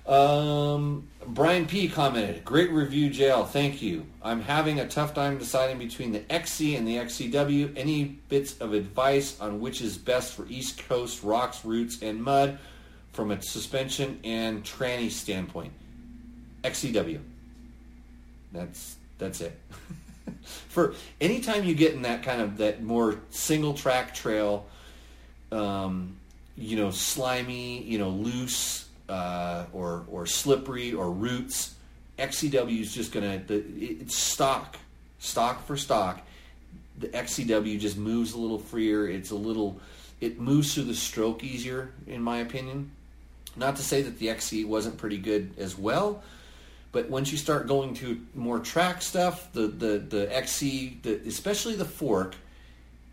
Um, Brian P commented, "Great review, jail. Thank you. I'm having a tough time deciding between the XC and the XCW. Any bits of advice on which is best for East Coast rocks, roots, and mud from a suspension and tranny standpoint? XCW. That's that's it. for anytime you get in that kind of that more single track trail." Um, you know, slimy, you know, loose, uh, or or slippery, or roots. XCW is just gonna the, it's stock, stock for stock. The XCW just moves a little freer. It's a little, it moves through the stroke easier, in my opinion. Not to say that the XC wasn't pretty good as well, but once you start going to more track stuff, the the the XC, the, especially the fork,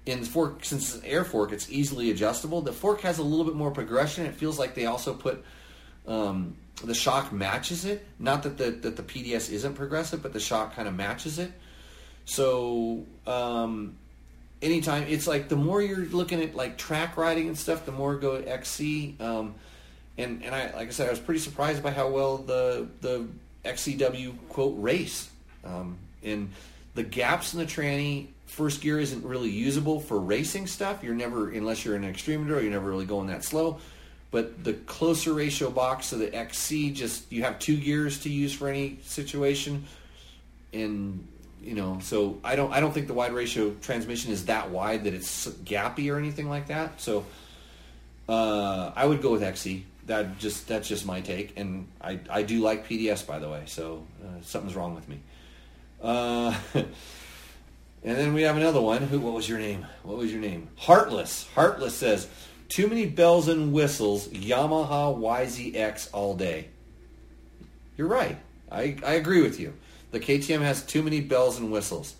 in the fork, since it's an air fork, it's easily adjustable. The fork has a little bit more progression. It feels like they also put um, the shock matches it. Not that the that the PDS isn't progressive, but the shock kind of matches it. So um, anytime it's like the more you're looking at like track riding and stuff, the more go XC. Um, and and I like I said, I was pretty surprised by how well the the XCW quote race. Um, and the gaps in the tranny first gear isn't really usable for racing stuff. You're never, unless you're an extreme enduro, you're never really going that slow. But the closer ratio box of the XC, just you have two gears to use for any situation, and you know, so I don't, I don't think the wide ratio transmission is that wide that it's gappy or anything like that. So uh, I would go with XC. That just that's just my take, and I I do like PDS by the way. So uh, something's wrong with me. Uh, And then we have another one. Who? What was your name? What was your name? Heartless. Heartless says, "Too many bells and whistles. Yamaha YZX all day." You're right. I, I agree with you. The KTM has too many bells and whistles.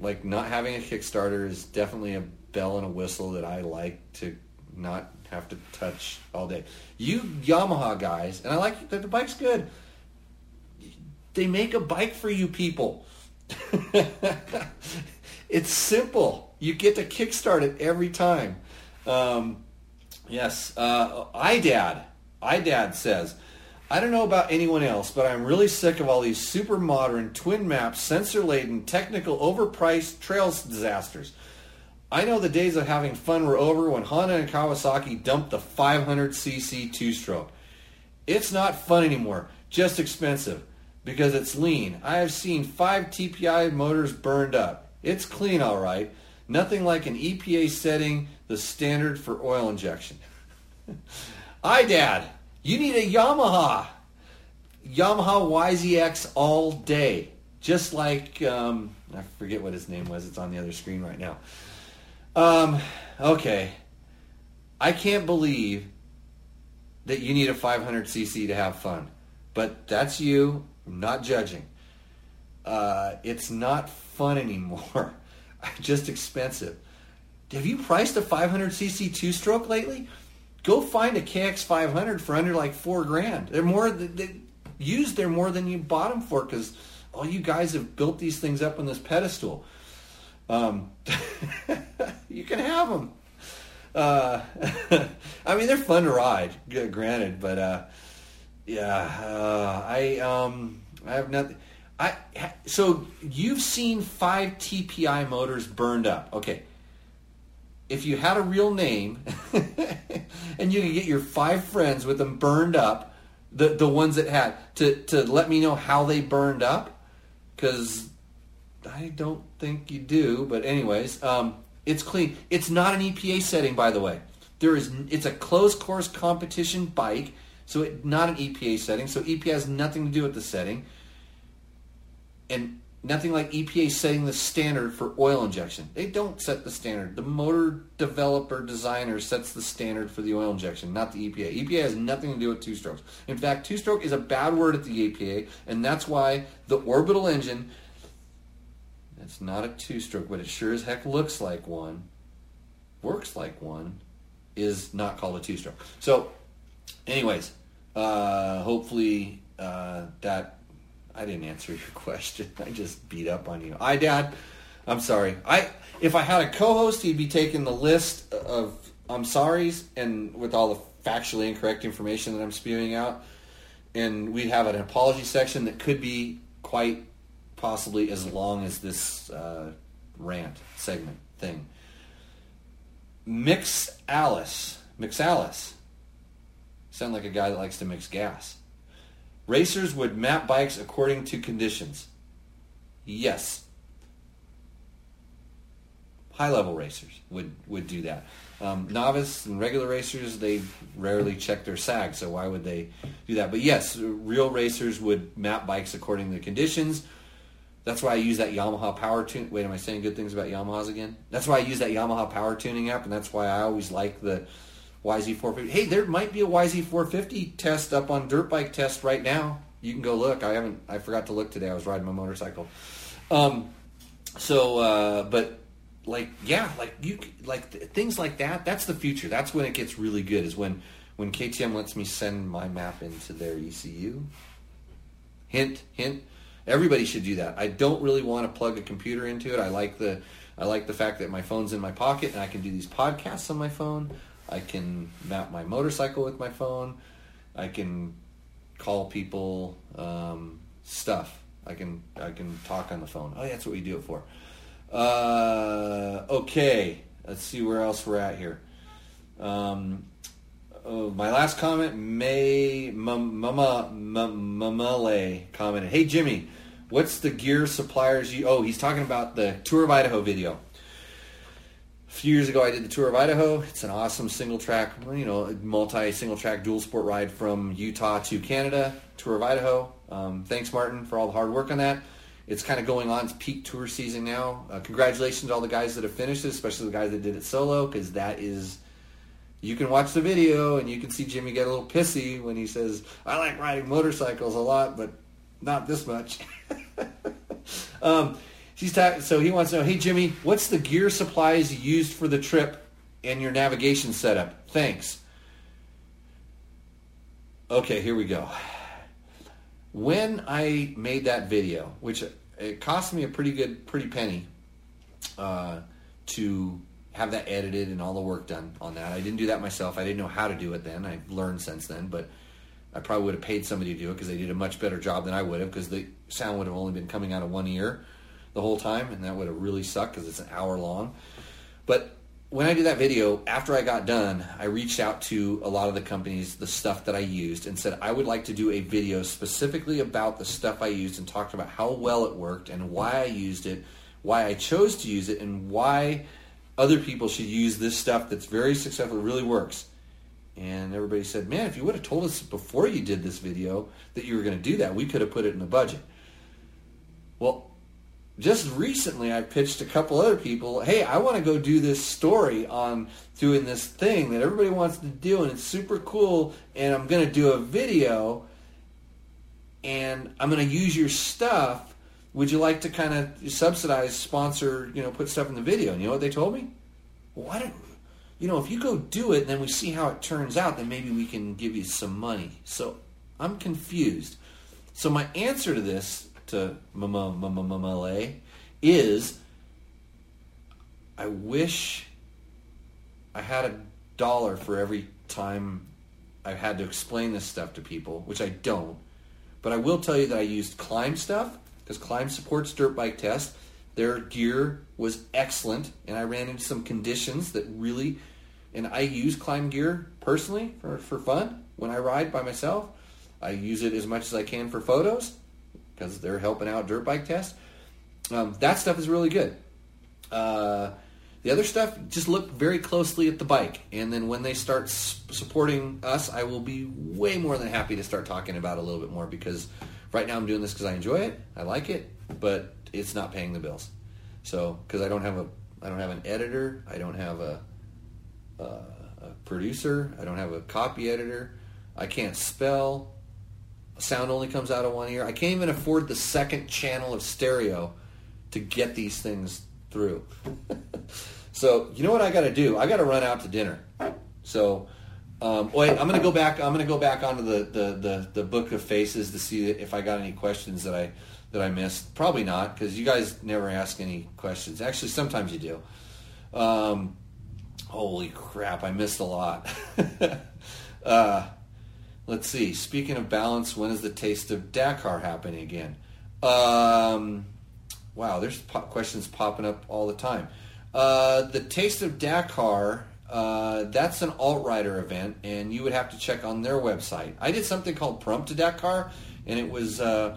like not having a Kickstarter is definitely a bell and a whistle that I like to not have to touch all day. You Yamaha guys, and I like that the bike's good. They make a bike for you people. it's simple. You get to kickstart it every time. Um, yes, uh, iDad. iDad says, I don't know about anyone else, but I'm really sick of all these super modern, twin map, sensor laden, technical, overpriced trails disasters. I know the days of having fun were over when Honda and Kawasaki dumped the 500cc two stroke. It's not fun anymore, just expensive because it's lean. I have seen five TPI motors burned up. It's clean, all right. Nothing like an EPA setting the standard for oil injection. iDad, you need a Yamaha. Yamaha YZX all day. Just like, um, I forget what his name was. It's on the other screen right now. Um, okay. I can't believe that you need a 500cc to have fun. But that's you. I'm not judging. Uh, it's not fun anymore. Just expensive. Have you priced a 500cc two-stroke lately? Go find a KX500 for under like four grand. They're more they, used. They're more than you bought them for because all you guys have built these things up on this pedestal. Um, you can have them. Uh, I mean, they're fun to ride, granted, but uh, yeah, uh, I um, I have nothing. I so you've seen five TPI motors burned up. Okay, if you had a real name and you could get your five friends with them burned up, the the ones that had to to let me know how they burned up, because I don't think you do. But anyways, um, it's clean. It's not an EPA setting, by the way. There is it's a closed course competition bike, so it not an EPA setting. So EPA has nothing to do with the setting, and Nothing like EPA setting the standard for oil injection. They don't set the standard. The motor developer designer sets the standard for the oil injection, not the EPA. EPA has nothing to do with two strokes. In fact, two stroke is a bad word at the EPA, and that's why the orbital engine, it's not a two stroke, but it sure as heck looks like one, works like one, is not called a two stroke. So, anyways, uh, hopefully uh, that I didn't answer your question. I just beat up on you. I, Dad, I'm sorry. I if I had a co-host, he'd be taking the list of I'm sorries and with all the factually incorrect information that I'm spewing out, and we'd have an apology section that could be quite possibly as long as this uh, rant segment thing. Mix Alice, Mix Alice, sound like a guy that likes to mix gas. Racers would map bikes according to conditions. Yes. High level racers would, would do that. Um, novice and regular racers, they rarely check their SAG, so why would they do that? But yes, real racers would map bikes according to conditions. That's why I use that Yamaha power tune. Wait, am I saying good things about Yamahas again? That's why I use that Yamaha power tuning app, and that's why I always like the YZ450. Hey, there might be a YZ450 test up on Dirt Bike Test right now. You can go look. I haven't. I forgot to look today. I was riding my motorcycle. Um, so, uh, but like, yeah, like you, like things like that. That's the future. That's when it gets really good. Is when when KTM lets me send my map into their ECU. Hint, hint. Everybody should do that. I don't really want to plug a computer into it. I like the I like the fact that my phone's in my pocket and I can do these podcasts on my phone. I can map my motorcycle with my phone. I can call people um, stuff. I can I can talk on the phone. Oh, yeah, that's what we do it for. Uh, okay, let's see where else we're at here. Um, oh, my last comment, May Mama Mamale commented, "Hey Jimmy, what's the gear suppliers you? Oh, he's talking about the Tour of Idaho video." A few years ago, I did the tour of Idaho. It's an awesome single track, you know, multi single track dual sport ride from Utah to Canada. Tour of Idaho. Um, thanks, Martin, for all the hard work on that. It's kind of going on. It's peak tour season now. Uh, congratulations to all the guys that have finished it, especially the guys that did it solo, because that is. You can watch the video and you can see Jimmy get a little pissy when he says, "I like riding motorcycles a lot, but not this much." um, She's so he wants to know, hey Jimmy, what's the gear supplies used for the trip and your navigation setup? Thanks. Okay, here we go. When I made that video, which it cost me a pretty good, pretty penny uh, to have that edited and all the work done on that. I didn't do that myself. I didn't know how to do it then. I've learned since then, but I probably would have paid somebody to do it because they did a much better job than I would have because the sound would have only been coming out of one ear the whole time, and that would have really sucked because it's an hour long. But when I did that video, after I got done, I reached out to a lot of the companies, the stuff that I used, and said I would like to do a video specifically about the stuff I used and talked about how well it worked and why I used it, why I chose to use it, and why other people should use this stuff that's very successful, really works. And everybody said, man, if you would have told us before you did this video that you were going to do that, we could have put it in the budget. Well, just recently I pitched a couple other people, hey, I want to go do this story on doing this thing that everybody wants to do and it's super cool and I'm going to do a video and I'm going to use your stuff. Would you like to kind of subsidize, sponsor, you know, put stuff in the video? And you know what they told me? Well, why don't, you know, if you go do it and then we see how it turns out, then maybe we can give you some money. So I'm confused. So my answer to this to Malay is I wish I had a dollar for every time I've had to explain this stuff to people, which I don't. But I will tell you that I used Klim stuff because Klim supports dirt bike test. Their gear was excellent, and I ran into some conditions that really. And I use Klim gear personally for, for fun when I ride by myself. I use it as much as I can for photos because they're helping out dirt bike test. Um, that stuff is really good. Uh, the other stuff, just look very closely at the bike, and then when they start supporting us, I will be way more than happy to start talking about a little bit more because right now I'm doing this because I enjoy it, I like it, but it's not paying the bills. So because I don't have a, I don't have an editor, I don't have a, a, a producer, I don't have a copy editor, I can't spell, sound only comes out of one ear. I can't even afford the second channel of stereo to get these things through. so you know what I got to do? I got to run out to dinner. So um, wait, I'm to go back. I'm to go back onto the, the, the, the book of faces to see if I got any questions that I that I missed. Probably not because you guys never ask any questions. Actually, sometimes you do. Um, holy crap! I missed a lot. uh, let's see. Speaking of balance, when is the taste of Dakar happening again? Um, wow, there's po- questions popping up all the time. Uh, the taste of Dakar. Uh, that's an AltRider event, and you would have to check on their website. I did something called Pahrump to Dakar, and it was uh,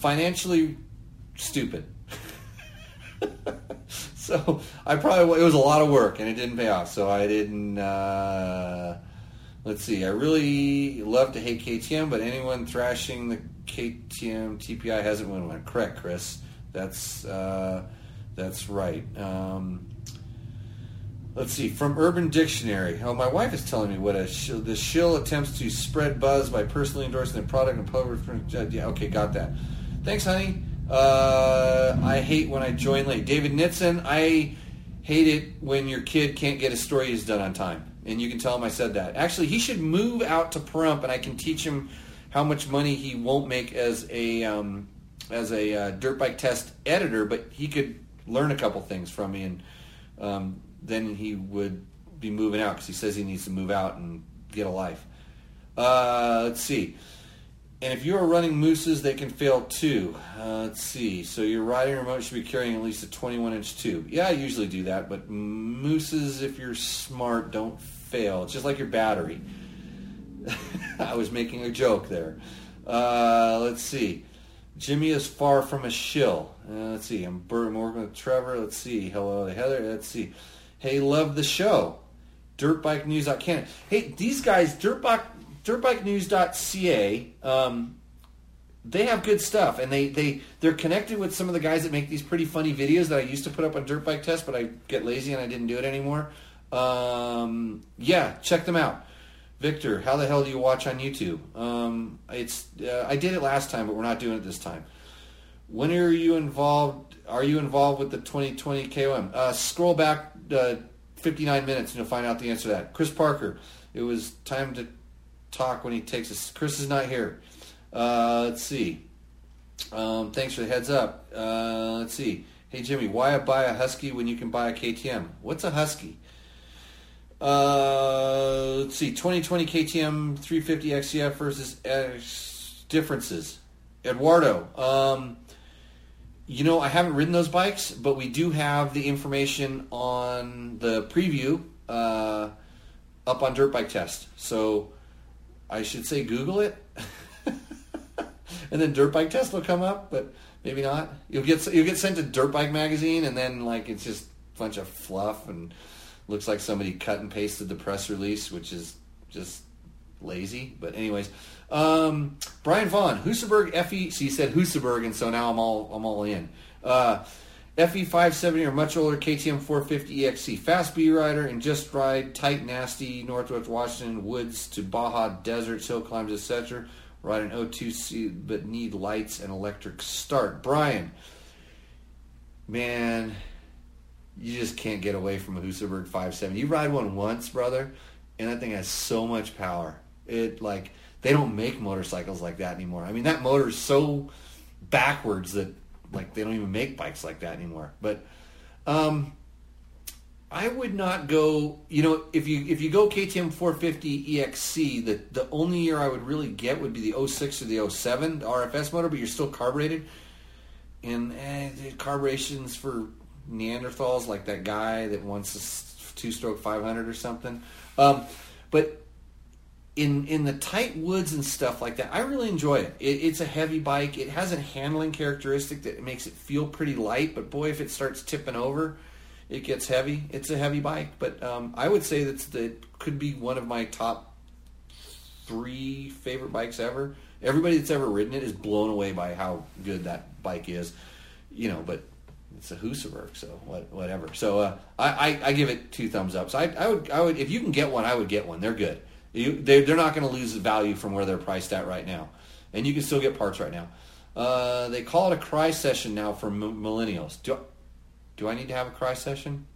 financially stupid. so I probably it was a lot of work, and it didn't pay off. So I didn't. Uh, let's see. I really love to hate KTM, but anyone thrashing the KTM TPI hasn't won one. Correct, Chris. That's uh, that's right. Um, let's see. From Urban Dictionary. Oh, my wife is telling me what a shill, the shill attempts to spread buzz by personally endorsing the product and public. Yeah, okay, got that. Thanks, honey. Uh, I hate when I join late. David Nitson. I hate it when your kid can't get a story stories done on time and you can tell him I said that. Actually, he should move out to Pahrump, and I can teach him how much money he won't make as a um, as a uh, dirt bike test editor, but he could learn a couple things from me, and um, then he would be moving out because he says he needs to move out and get a life. Uh, let's see. And if you are running mousses, they can fail too. Uh, let's see. So your riding remote should be carrying at least a 21 inch tube. Yeah, I usually do that, but mousses, if you're smart, don't fail. It's just like your battery. I was making a joke there. Uh, let's see. Jimmy is far from a shill. Uh, let's see. I'm, I'm working with Trevor. Let's see. Hello, Heather. Let's see. Hey, love the show. Dirtbikenews.canada. Hey, these guys, Dirtbike, dirtbikenews.ca, um, they have good stuff, and they, they, they're connected with some of the guys that make these pretty funny videos that I used to put up on Dirt Bike Test, but I get lazy and I didn't do it anymore. Um, yeah, check them out. Victor, how the hell do you watch on YouTube? Um, it's uh, I did it last time, but we're not doing it this time. When are you involved? Are you involved with the 2020 KOM? Uh, scroll back uh, 59 minutes and you'll find out the answer to that. Chris Parker, it was time to talk when he takes us. Chris is not here. Uh, let's see. Um, thanks for the heads up. Uh, let's see. Hey Jimmy, why buy a Husky when you can buy a KTM? What's a Husky? Uh, let's see. 2020 KTM 350 XCF versus X differences. Eduardo. Um, you know, I haven't ridden those bikes, but we do have the information on the preview uh, up on Dirt Bike Test. So I should say Google it, and then Dirt Bike Test will come up, but maybe not. You'll get you'll get sent to Dirt Bike Magazine, and then like it's just a bunch of fluff and looks like somebody cut and pasted the press release, which is just lazy. But anyways, um, Brian Vaughn, Husaberg FE. So he said Husaberg, and so now I'm all I'm all in. Uh, FE 570 or much older KTM 450 EXC, fast B rider and just ride tight, nasty Northwest Washington woods to Baja deserts, hill climbs, etc. Ride an O2C, but need lights and electric start. Brian, man, you just can't get away from a Husaberg 570. You ride one once, brother, and that thing has so much power. It like they don't make motorcycles like that anymore. I mean, that motor is so backwards that like they don't even make bikes like that anymore. But um, I would not go. You know, if you if you go KTM 450 EXC, the the only year I would really get would be the 06 or the 07 the RFS motor, but you're still carbureted. And eh, the carburetions for Neanderthals, like that guy that wants a two-stroke 500 or something. Um, but in in the tight woods and stuff like that, I really enjoy it. it. It's a heavy bike. It has a handling characteristic that makes it feel pretty light. But boy, if it starts tipping over, it gets heavy. It's a heavy bike. But um, I would say that's that could be one of my top three favorite bikes ever. Everybody that's ever ridden it is blown away by how good that bike is. You know, but it's a Husaberg, so what, whatever. So uh, I, I, I, give it two thumbs up. So I, I, would I would if you can get one, I would get one. They're good. You, they, they're not going to lose value from where they're priced at right now, and you can still get parts right now. Uh, they call it a cry session now for m- millennials. Do do I need to have a cry session?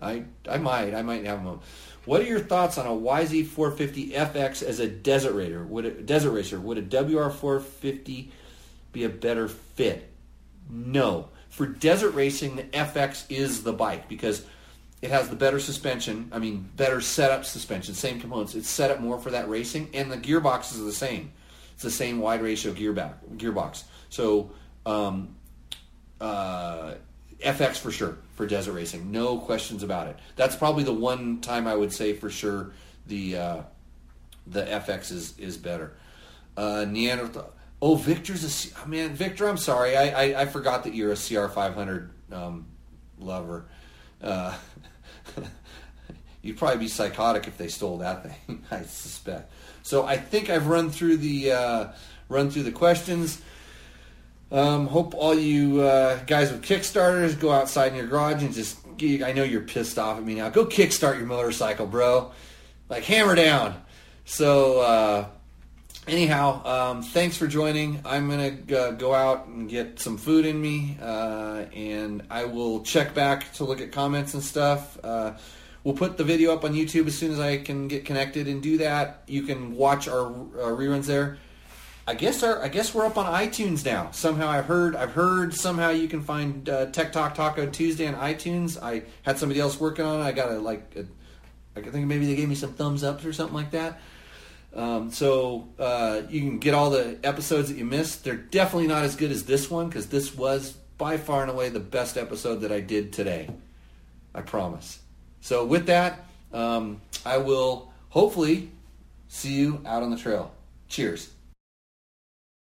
I I might I might have one. What are your thoughts on a YZ450 FX as a desert racer? Would a desert racer would a WR450 be a better fit? No for desert racing, the FX is the bike because it has the better suspension. I mean, better setup suspension, same components. It's set up more for that racing, and the gearbox is the same. It's the same wide ratio gearback, gearbox. So um, uh, FX for sure for desert racing, no questions about it. That's probably the one time I would say for sure the uh, the FX is is better. Uh, Neanderthal. Oh, Victor's a oh, man. Victor, I'm sorry. I, I, I forgot that you're a CR500 um, lover. Uh, you'd probably be psychotic if they stole that thing. I suspect. So I think I've run through the uh, run through the questions. Um, hope all you uh, guys with Kickstarters go outside in your garage and just. I know you're pissed off at me now. Go kickstart your motorcycle, bro. Like hammer down. So uh, anyhow, um, thanks for joining. I'm gonna uh, go out and get some food in me, uh, and I will check back to look at comments and stuff. Uh, we'll put the video up on YouTube as soon as I can get connected and do that. You can watch our reruns there. I guess our, I guess we're up on iTunes now. Somehow I've heard I've heard somehow you can find uh, Tech Talk Taco Tuesday on iTunes. I had somebody else working on it. I got a like a, I think maybe they gave me some thumbs ups or something like that. Um, so uh, you can get all the episodes that you missed. They're definitely not as good as this one because this was by far and away the best episode that I did today. I promise. So with that, um, I will hopefully see you out on the trail. Cheers.